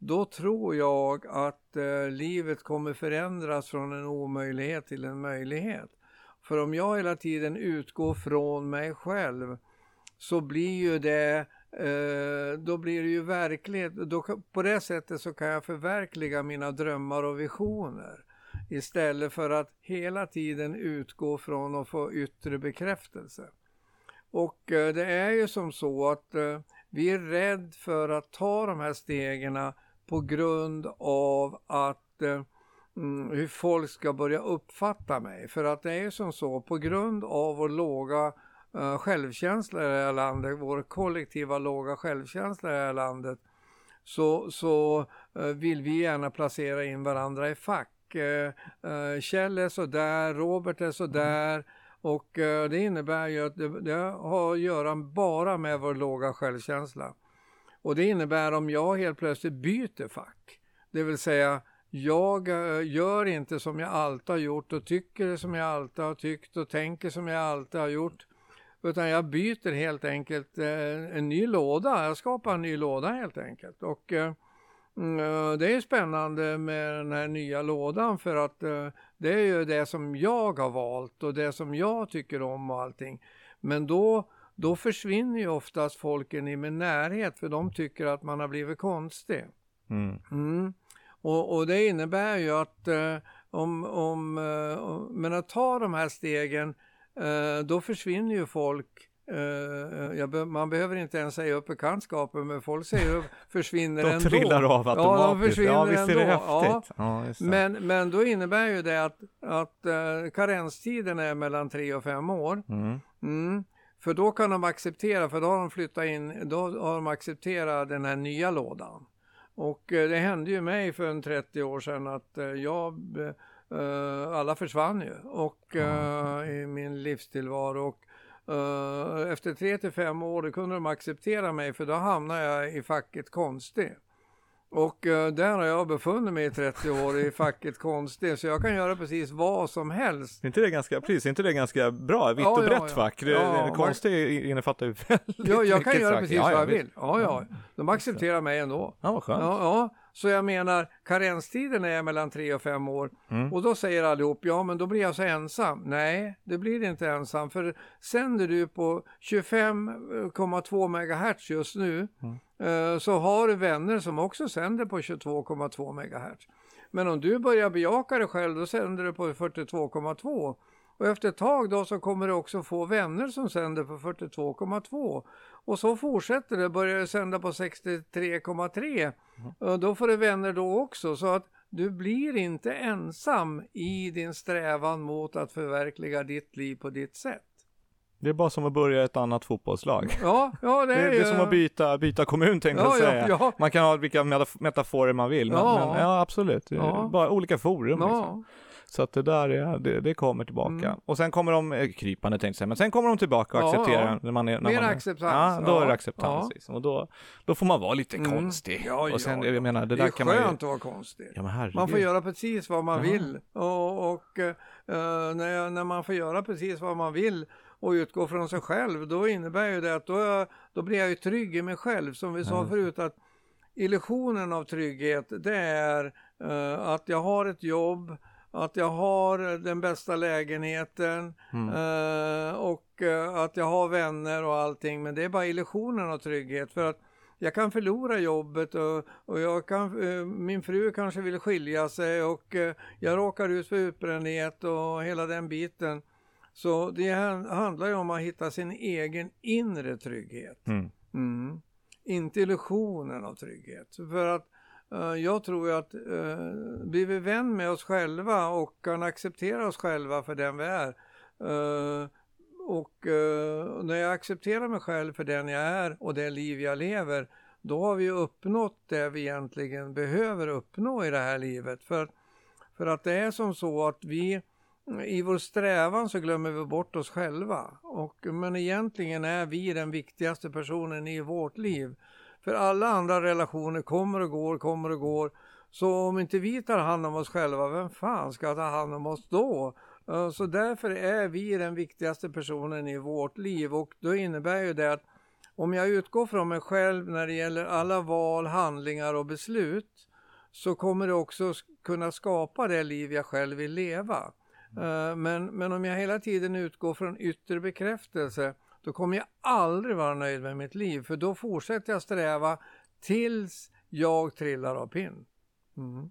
Speaker 2: då tror jag att eh, livet kommer förändras från en omöjlighet till en möjlighet. För om jag hela tiden utgår från mig själv så blir ju det, eh, då blir det ju verklighet. Då, på det sättet så kan jag förverkliga mina drömmar och visioner. Istället för att hela tiden utgå från att få yttre bekräftelse. Och eh, det är ju som så att eh, vi är rädd för att ta de här stegen på grund av att eh, mm, hur folk ska börja uppfatta mig. För att det är ju som så, på grund av vår låga eh, självkänsla i det här landet, vår kollektiva låga självkänsla i det här landet, så, så eh, vill vi gärna placera in varandra i fack. Eh, eh, Kjell är sådär, Robert är sådär. Och eh, det innebär ju att det, det har att göra bara med vår låga självkänsla. Och det innebär om jag helt plötsligt byter fack, det vill säga jag eh, gör inte som jag alltid har gjort och tycker som jag alltid har tyckt och tänker som jag alltid har gjort. Utan jag byter helt enkelt eh, en ny låda, jag skapar en ny låda helt enkelt. Och, eh, mm, det är spännande med den här nya lådan för att det är ju det som jag har valt och det som jag tycker om och allting. Men då, då försvinner ju oftast folken i min närhet för de tycker att man har blivit konstig. Mm. Mm. Och, och, det innebär ju att uh, om, om, uh, men att ta de här stegen, då försvinner ju folk Uh, be man behöver inte ens säga upp bekantskapen, men folk säger upp, försvinner
Speaker 1: de
Speaker 2: ändå.
Speaker 1: De trillar av automatiskt.
Speaker 2: Ja, de försvinner ja, visst
Speaker 1: är det häftigt.
Speaker 2: Ja. Ja, men, men då innebär ju det att, att uh, karenstiden är mellan tre och fem år. Mm. Mm. För då kan de acceptera, för då har de flyttat in, då har de accepterat den här nya lådan. Och uh, det hände ju mig för en 30 år sedan att jag alla försvann ju och i min livstillvaro. Och efter tre till fem år då kunde de acceptera mig för då hamnade jag i facket konstig. Och uh, där har jag befunnit mig i 30 år i facket konstig, så jag kan göra precis vad som helst.
Speaker 1: Är inte det ganska, precis, inte det ganska bra? Vitt ja, och brett ja, fack. Det, ja, konstig innefattar ju väldigt
Speaker 2: Ja, jag kan göra precis vad jag vill. Ja, ja. De accepterar mig ändå.
Speaker 1: Ja, vad skönt.
Speaker 2: Ja, ja. Så jag menar, karenstiden är mellan tre och fem år. Mm. Och då säger allihop, ja men då blir jag så ensam. Nej, det blir inte ensam. För sänder du på 25,2 MHz just nu, mm. eh, så har du vänner som också sänder på 22,2 MHz. Men om du börjar bejaka dig själv, då sänder du på 42,2. Och efter ett tag då så kommer du också få vänner som sänder på 42,2. Och så fortsätter det, börjar det sända på 63,3. Mm. Då får du vänner då också. Så att du blir inte ensam i din strävan mot att förverkliga ditt liv på ditt sätt.
Speaker 1: Det är bara som att börja ett annat fotbollslag.
Speaker 2: Ja, ja det, är,
Speaker 1: det, är som att byta, byta kommun tänkte jag säga. Ja, ja. Man kan ha vilka metaforer man vill. Men, ja, men, ja absolut. Bara olika forum. Liksom. Så att det där är, det, det kommer tillbaka. Mm. Och sen kommer de, eh, krypande tänkte jag säga, men sen kommer de tillbaka och ja, accepterar
Speaker 2: ja.
Speaker 1: när man är... När
Speaker 2: Mer
Speaker 1: man
Speaker 2: acceptans.
Speaker 1: Ja, då är det acceptans. Ja. Liksom. Och då, då får man vara lite mm. konstig.
Speaker 2: Ja,
Speaker 1: och sen, ja,
Speaker 2: jag
Speaker 1: menar,
Speaker 2: det,
Speaker 1: det
Speaker 2: där
Speaker 1: kan
Speaker 2: man
Speaker 1: ju...
Speaker 2: skönt att vara konstig.
Speaker 1: Ja, men
Speaker 2: man får göra precis vad man vill. Och, och uh, när, när man får göra precis vad man vill och utgå från sig själv, då innebär ju det att då, då blir jag ju trygg i mig själv. Som vi sa mm. förut, att illusionen av trygghet, det är uh, att jag har ett jobb, att jag har den bästa lägenheten mm. eh, och eh, att jag har vänner och allting. Men det är bara illusionen av trygghet. För att jag kan förlora jobbet och, och jag kan, eh, min fru kanske vill skilja sig och jag råkar ut för utbrändhet och hela den biten. Så det handlar ju om att hitta sin egen inre trygghet. Mm. Mm. Inte illusionen av trygghet. För att Eh, jag tror ju att eh, blir vi vän med oss själva och kan acceptera oss själva för den vi är. Eh, och eh, när jag accepterar mig själv för den jag är och det liv jag lever, då har vi uppnått det vi egentligen behöver uppnå i det här livet. För, för att det är som så att vi i vår strävan så glömmer vi bort oss själva. Och, men egentligen är vi den viktigaste personen i vårt liv. För alla andra relationer kommer och går, kommer och går. Så om inte vi tar hand om oss själva, vem fan ska ta hand om oss då? Så därför är vi den viktigaste personen i vårt liv och då innebär ju det att om jag utgår från mig själv när det gäller alla val, handlingar och beslut så kommer det också kunna skapa det liv jag själv vill leva. Mm. Men, men om jag hela tiden utgår från yttre bekräftelse då kommer jag aldrig vara nöjd med mitt liv. För då fortsätter jag sträva tills jag trillar av pinn.
Speaker 1: Mm.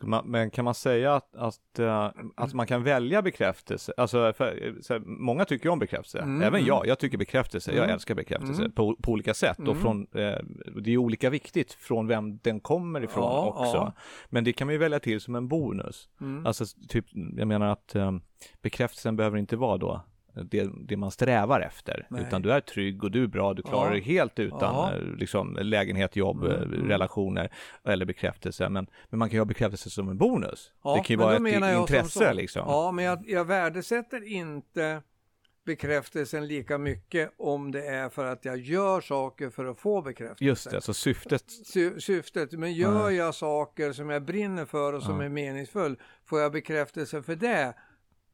Speaker 1: Man, men kan man säga att, att, uh, att man kan välja bekräftelse? Alltså, för, så, många tycker om bekräftelse, mm. även jag. Jag tycker bekräftelse, mm. jag älskar bekräftelse mm. på, på, olika sätt. Och mm. från, eh, det är olika viktigt från vem den kommer ifrån ja, också. Ja. Men det kan man ju välja till som en bonus. Mm. Alltså, typ, jag menar att um, bekräftelsen behöver inte vara då det, det man strävar efter. Nej. Utan du är trygg och du är bra, du klarar ja. dig helt utan ja. Eh, liksom, lägenhet, jobb, mm. Eh, mm. relationer eller bekräftelse. Men, men man kan ju ha bekräftelse som en bonus. Ja, det kan ju vara ett intresse liksom.
Speaker 2: Ja, men jag, jag värdesätter inte bekräftelsen lika mycket om det är för att jag gör saker för att få bekräftelse.
Speaker 1: Just det, så syftet.
Speaker 2: Sy syftet, men gör jag saker som jag brinner för och som är meningsfull, får jag bekräftelse för det,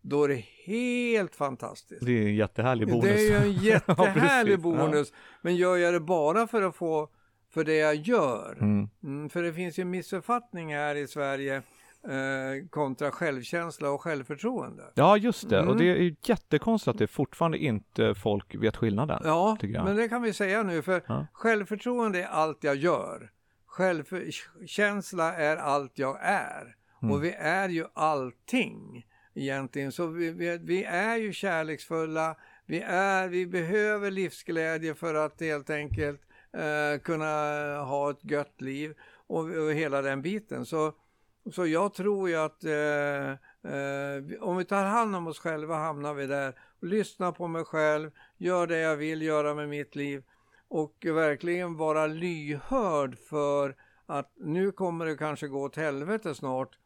Speaker 2: då är det helt fantastiskt.
Speaker 1: Det är en jättehärlig bonus.
Speaker 2: Det är ju en jättehärlig ja, bonus. Men gör jag det bara för att få för det jag gör.
Speaker 1: Mm.
Speaker 2: Mm, för det finns ju missuppfattning här i Sverige eh, kontra självkänsla och självförtroende.
Speaker 1: Ja, just det. Och
Speaker 2: Mm.
Speaker 1: det är ju jättekonstigt att det fortfarande inte folk vet skillnaden.
Speaker 2: Ja, men det kan vi säga nu för
Speaker 1: Ja.
Speaker 2: självförtroende är allt jag gör. Självkänsla är allt jag är.
Speaker 1: Mm.
Speaker 2: Och vi är ju allting egentligen. Så vi, vi, vi är ju kärleksfulla. Vi, är, vi behöver livsglädje för att helt enkelt eh, kunna ha ett gött liv och, och hela den biten. Så, så jag tror ju att eh, eh, om vi tar hand om oss själva hamnar vi där. Lyssna på mig själv, gör det jag vill göra med mitt liv och verkligen vara lyhörd för att nu kommer det kanske gå åt helvete snart.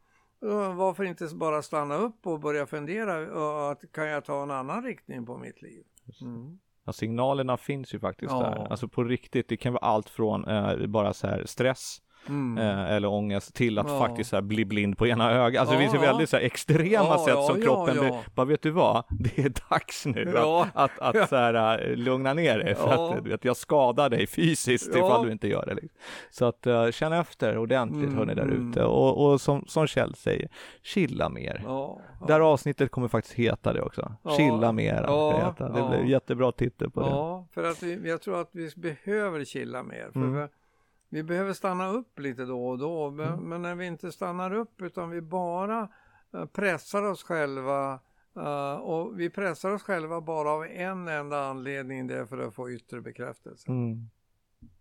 Speaker 2: Uh, Varför inte bara stanna upp och börja fundera, att kan jag ta en annan riktning på mitt liv? Mm.
Speaker 1: Ja, signalerna finns ju faktiskt
Speaker 2: Ja.
Speaker 1: där. Alltså på riktigt, det kan vara allt från eh, bara så här stress
Speaker 2: Mm.
Speaker 1: eh, eller ångest till att
Speaker 2: Ja.
Speaker 1: faktiskt så här bli blind på ena ögat. Alltså det
Speaker 2: Ja,
Speaker 1: finns ju väldigt så här extrema
Speaker 2: Ja,
Speaker 1: sätt som kroppen blir, bara vet du vad, det är dags nu att, att, att så här, eh, lugna ner dig för att du vet, jag skadar dig fysiskt
Speaker 2: Ja.
Speaker 1: ifall du inte gör det. Liksom. Så att uh, känn efter ordentligt
Speaker 2: Mm,
Speaker 1: hörni där
Speaker 2: mm.
Speaker 1: ute och, och som, som Kjell säger, chilla mer.
Speaker 2: Ja.
Speaker 1: Det här avsnittet kommer faktiskt heta det också. Chilla mer.
Speaker 2: Ja,
Speaker 1: det. Det blir jättebra titel på det.
Speaker 2: Ja, för att vi, jag tror att vi behöver chilla mer. För
Speaker 1: Mm.
Speaker 2: Vi, behöver stanna upp lite då och då. Men,
Speaker 1: Mm.
Speaker 2: men när vi inte stannar upp utan vi bara eh, pressar oss själva. eh, och vi pressar oss själva bara av en enda anledning. Det är för att få yttre bekräftelse.
Speaker 1: Mm.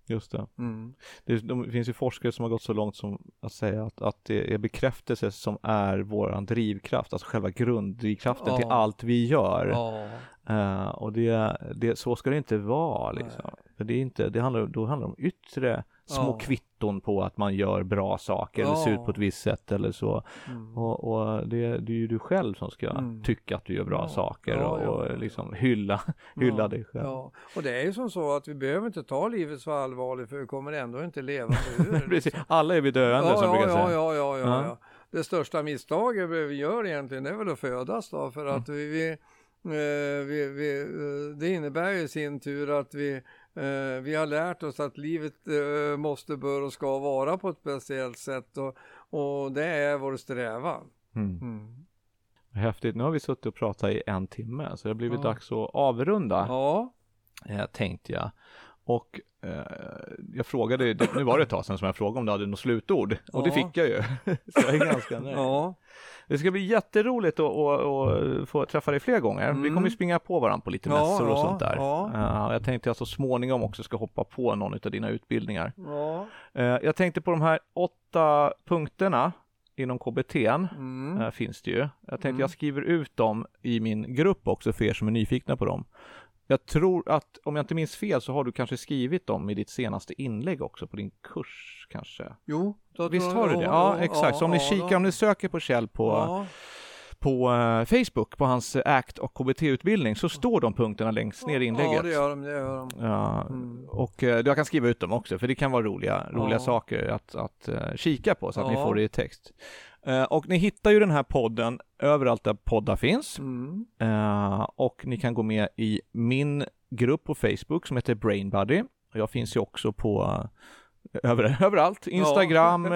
Speaker 1: Just det.
Speaker 2: Mm.
Speaker 1: det. De, finns ju forskare som har gått så långt som att säga att, att det är bekräftelse som är våran drivkraft, alltså själva grunddrivkraften till
Speaker 2: Ja.
Speaker 1: allt vi gör.
Speaker 2: Ja,
Speaker 1: Eh, och det, det, så ska det inte vara liksom. För det är inte, det handlar, då handlar det om yttre små
Speaker 2: Ja.
Speaker 1: kvitton på att man gör bra saker eller ser ut på ett visst sätt eller så.
Speaker 2: mm.
Speaker 1: Och, och det, det är ju du själv som ska
Speaker 2: Mm.
Speaker 1: tycka att du gör bra saker och, och liksom hylla, hylla dig själv.
Speaker 2: Ja, och det är ju som så att vi behöver inte ta livet så allvarligt för vi kommer ändå inte leva ur det.
Speaker 1: Precis, alla är vi döende som
Speaker 2: ja,
Speaker 1: brukar
Speaker 2: ja,
Speaker 1: säga.
Speaker 2: ja, ja, ja,
Speaker 1: Ja.
Speaker 2: ja. Det största misstaget vi gör egentligen är väl att födas då för att vi, vi, eh, vi, vi eh, det innebär ju i sin tur att vi, eh, vi har lärt oss att livet eh, måste, bör och ska vara på ett speciellt sätt och, och det är vår strävan.
Speaker 1: Mm.
Speaker 2: Mm.
Speaker 1: Häftigt, nu har vi suttit och pratat i en timme så det har blivit
Speaker 2: Ja.
Speaker 1: dags att avrunda
Speaker 2: Ja,
Speaker 1: eh, tänkte jag. Och eh, jag frågade, nu var det ett tag sedan som jag frågade om du hade något slutord och det fick jag ju. så jag är ganska nöjd.
Speaker 2: ja,
Speaker 1: Det ska bli jätteroligt att, att, att få träffa dig fler gånger. Vi
Speaker 2: Mm.
Speaker 1: kommer ju springa på varandra på lite
Speaker 2: Ja,
Speaker 1: mässor och
Speaker 2: ja,
Speaker 1: sånt där.
Speaker 2: ja.
Speaker 1: Eh, jag tänkte jag så småningom också ska hoppa på någon av dina utbildningar.
Speaker 2: ja.
Speaker 1: Eh, jag tänkte på de här åtta punkterna inom KBT
Speaker 2: Mm.
Speaker 1: eh, finns det ju. Jag tänkte
Speaker 2: Mm.
Speaker 1: jag skriver ut dem i min grupp också för er som är nyfikna på dem. Jag tror att, om jag inte minns fel, så har du kanske skrivit dem i ditt senaste inlägg också på din kurs kanske?
Speaker 2: Jo,
Speaker 1: Visst har du det? Ja, exakt. Så om ni kikar, om ni söker på Kjell på, på eh, Facebook, på hans eh, ACT och KBT-utbildning, så står de punkterna längst ner i inlägget.
Speaker 2: Ja, det gör de, det gör de.
Speaker 1: Ja,
Speaker 2: Mm.
Speaker 1: och eh, jag kan skriva ut dem också, för det kan vara roliga, roliga
Speaker 2: Ja.
Speaker 1: saker att, att kika på, så att ni
Speaker 2: Ja.
Speaker 1: får det i text. Eh, och ni hittar ju den här podden överallt där poddar finns.
Speaker 2: Mm.
Speaker 1: Eh, och ni kan gå med i min grupp på Facebook som heter Brainbuddy. Jag finns ju också på eh, över, överallt. Instagram,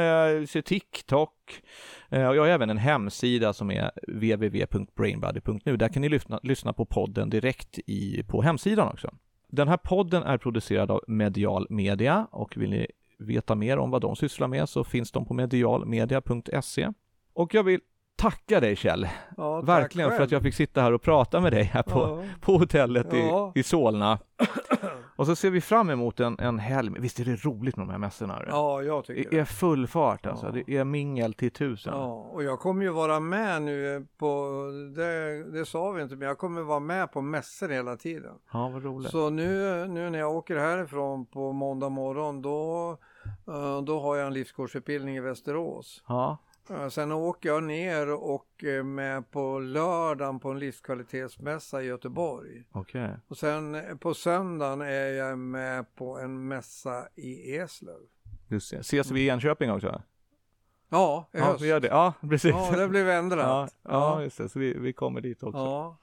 Speaker 1: så TikTok. Och jag har även en hemsida som är www.brainbuddy.nu. Där kan ni lyssna, lyssna på podden direkt i, på hemsidan också. Den här podden är producerad av Medial Media och vill ni veta mer om vad de sysslar med så finns de på medialmedia.se. Och jag vill tacka dig Kjell,
Speaker 2: Ja,
Speaker 1: verkligen för
Speaker 2: själv.
Speaker 1: att jag fick sitta här och prata med dig här på,
Speaker 2: Ja.
Speaker 1: på hotellet
Speaker 2: Ja.
Speaker 1: i, i Solna. Och så ser vi fram emot en, en helg. Visst är det roligt med de här mässorna?
Speaker 2: Ja, jag tycker
Speaker 1: Det är full fart alltså.
Speaker 2: Ja.
Speaker 1: Det är mingel till tusen.
Speaker 2: Ja, och jag kommer ju vara med nu på, det, det sa vi inte, men jag kommer vara med på mässor hela tiden.
Speaker 1: Ja, vad roligt.
Speaker 2: Så nu, nu när jag åker härifrån på måndag morgon, då, då har jag en livskursutbildning i Västerås.
Speaker 1: Ja,
Speaker 2: Eh, Sen åker jag ner och är med på lördagen på en livskvalitetsmässa i Göteborg.
Speaker 1: okej.
Speaker 2: Och sen eh, på söndagen är jag med på en mässa i Eslöv.
Speaker 1: Just det. Ses vi i Enköping också?
Speaker 2: Ja, i
Speaker 1: Ja,
Speaker 2: höst.
Speaker 1: vi gör det. Ja, precis.
Speaker 2: Ja, det blev ändrat.
Speaker 1: Ja, ja, just det. Så vi, vi kommer dit också.
Speaker 2: Ja.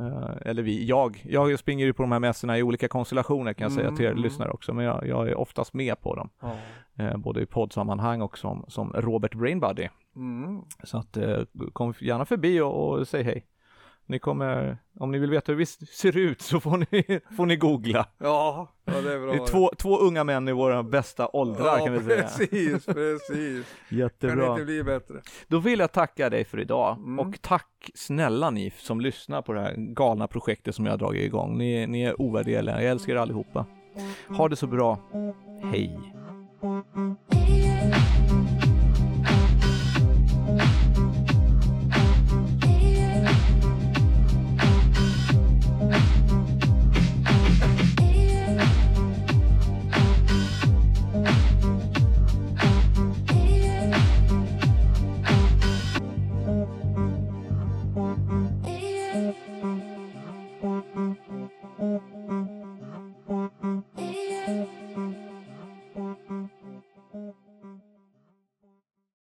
Speaker 1: Eh, eller vi, jag. Jag springer ju på de här mässorna i olika konstellationer kan jag säga till er
Speaker 2: Mm.
Speaker 1: lyssnare också, men jag, jag är oftast med på dem. Eh, både i poddsammanhang och som, som Robert Brainbody.
Speaker 2: Mm.
Speaker 1: Så att eh, kom gärna förbi och, och säg hej. Ni kommer, om ni vill veta hur vi ser ut så får ni, får ni googla.
Speaker 2: Ja, ja, det är bra.
Speaker 1: Det är två, två unga män i våra bästa åldrar
Speaker 2: ja,
Speaker 1: kan vi säga.
Speaker 2: precis, precis. Kan
Speaker 1: Jättebra.
Speaker 2: inte bli bättre.
Speaker 1: Då vill jag tacka dig för idag
Speaker 2: Mm.
Speaker 1: och tack snälla ni som lyssnar på det här galna projektet som jag har dragit igång. Ni, ni är ovärderliga, jag älskar er allihopa. Ha det så bra. Hej.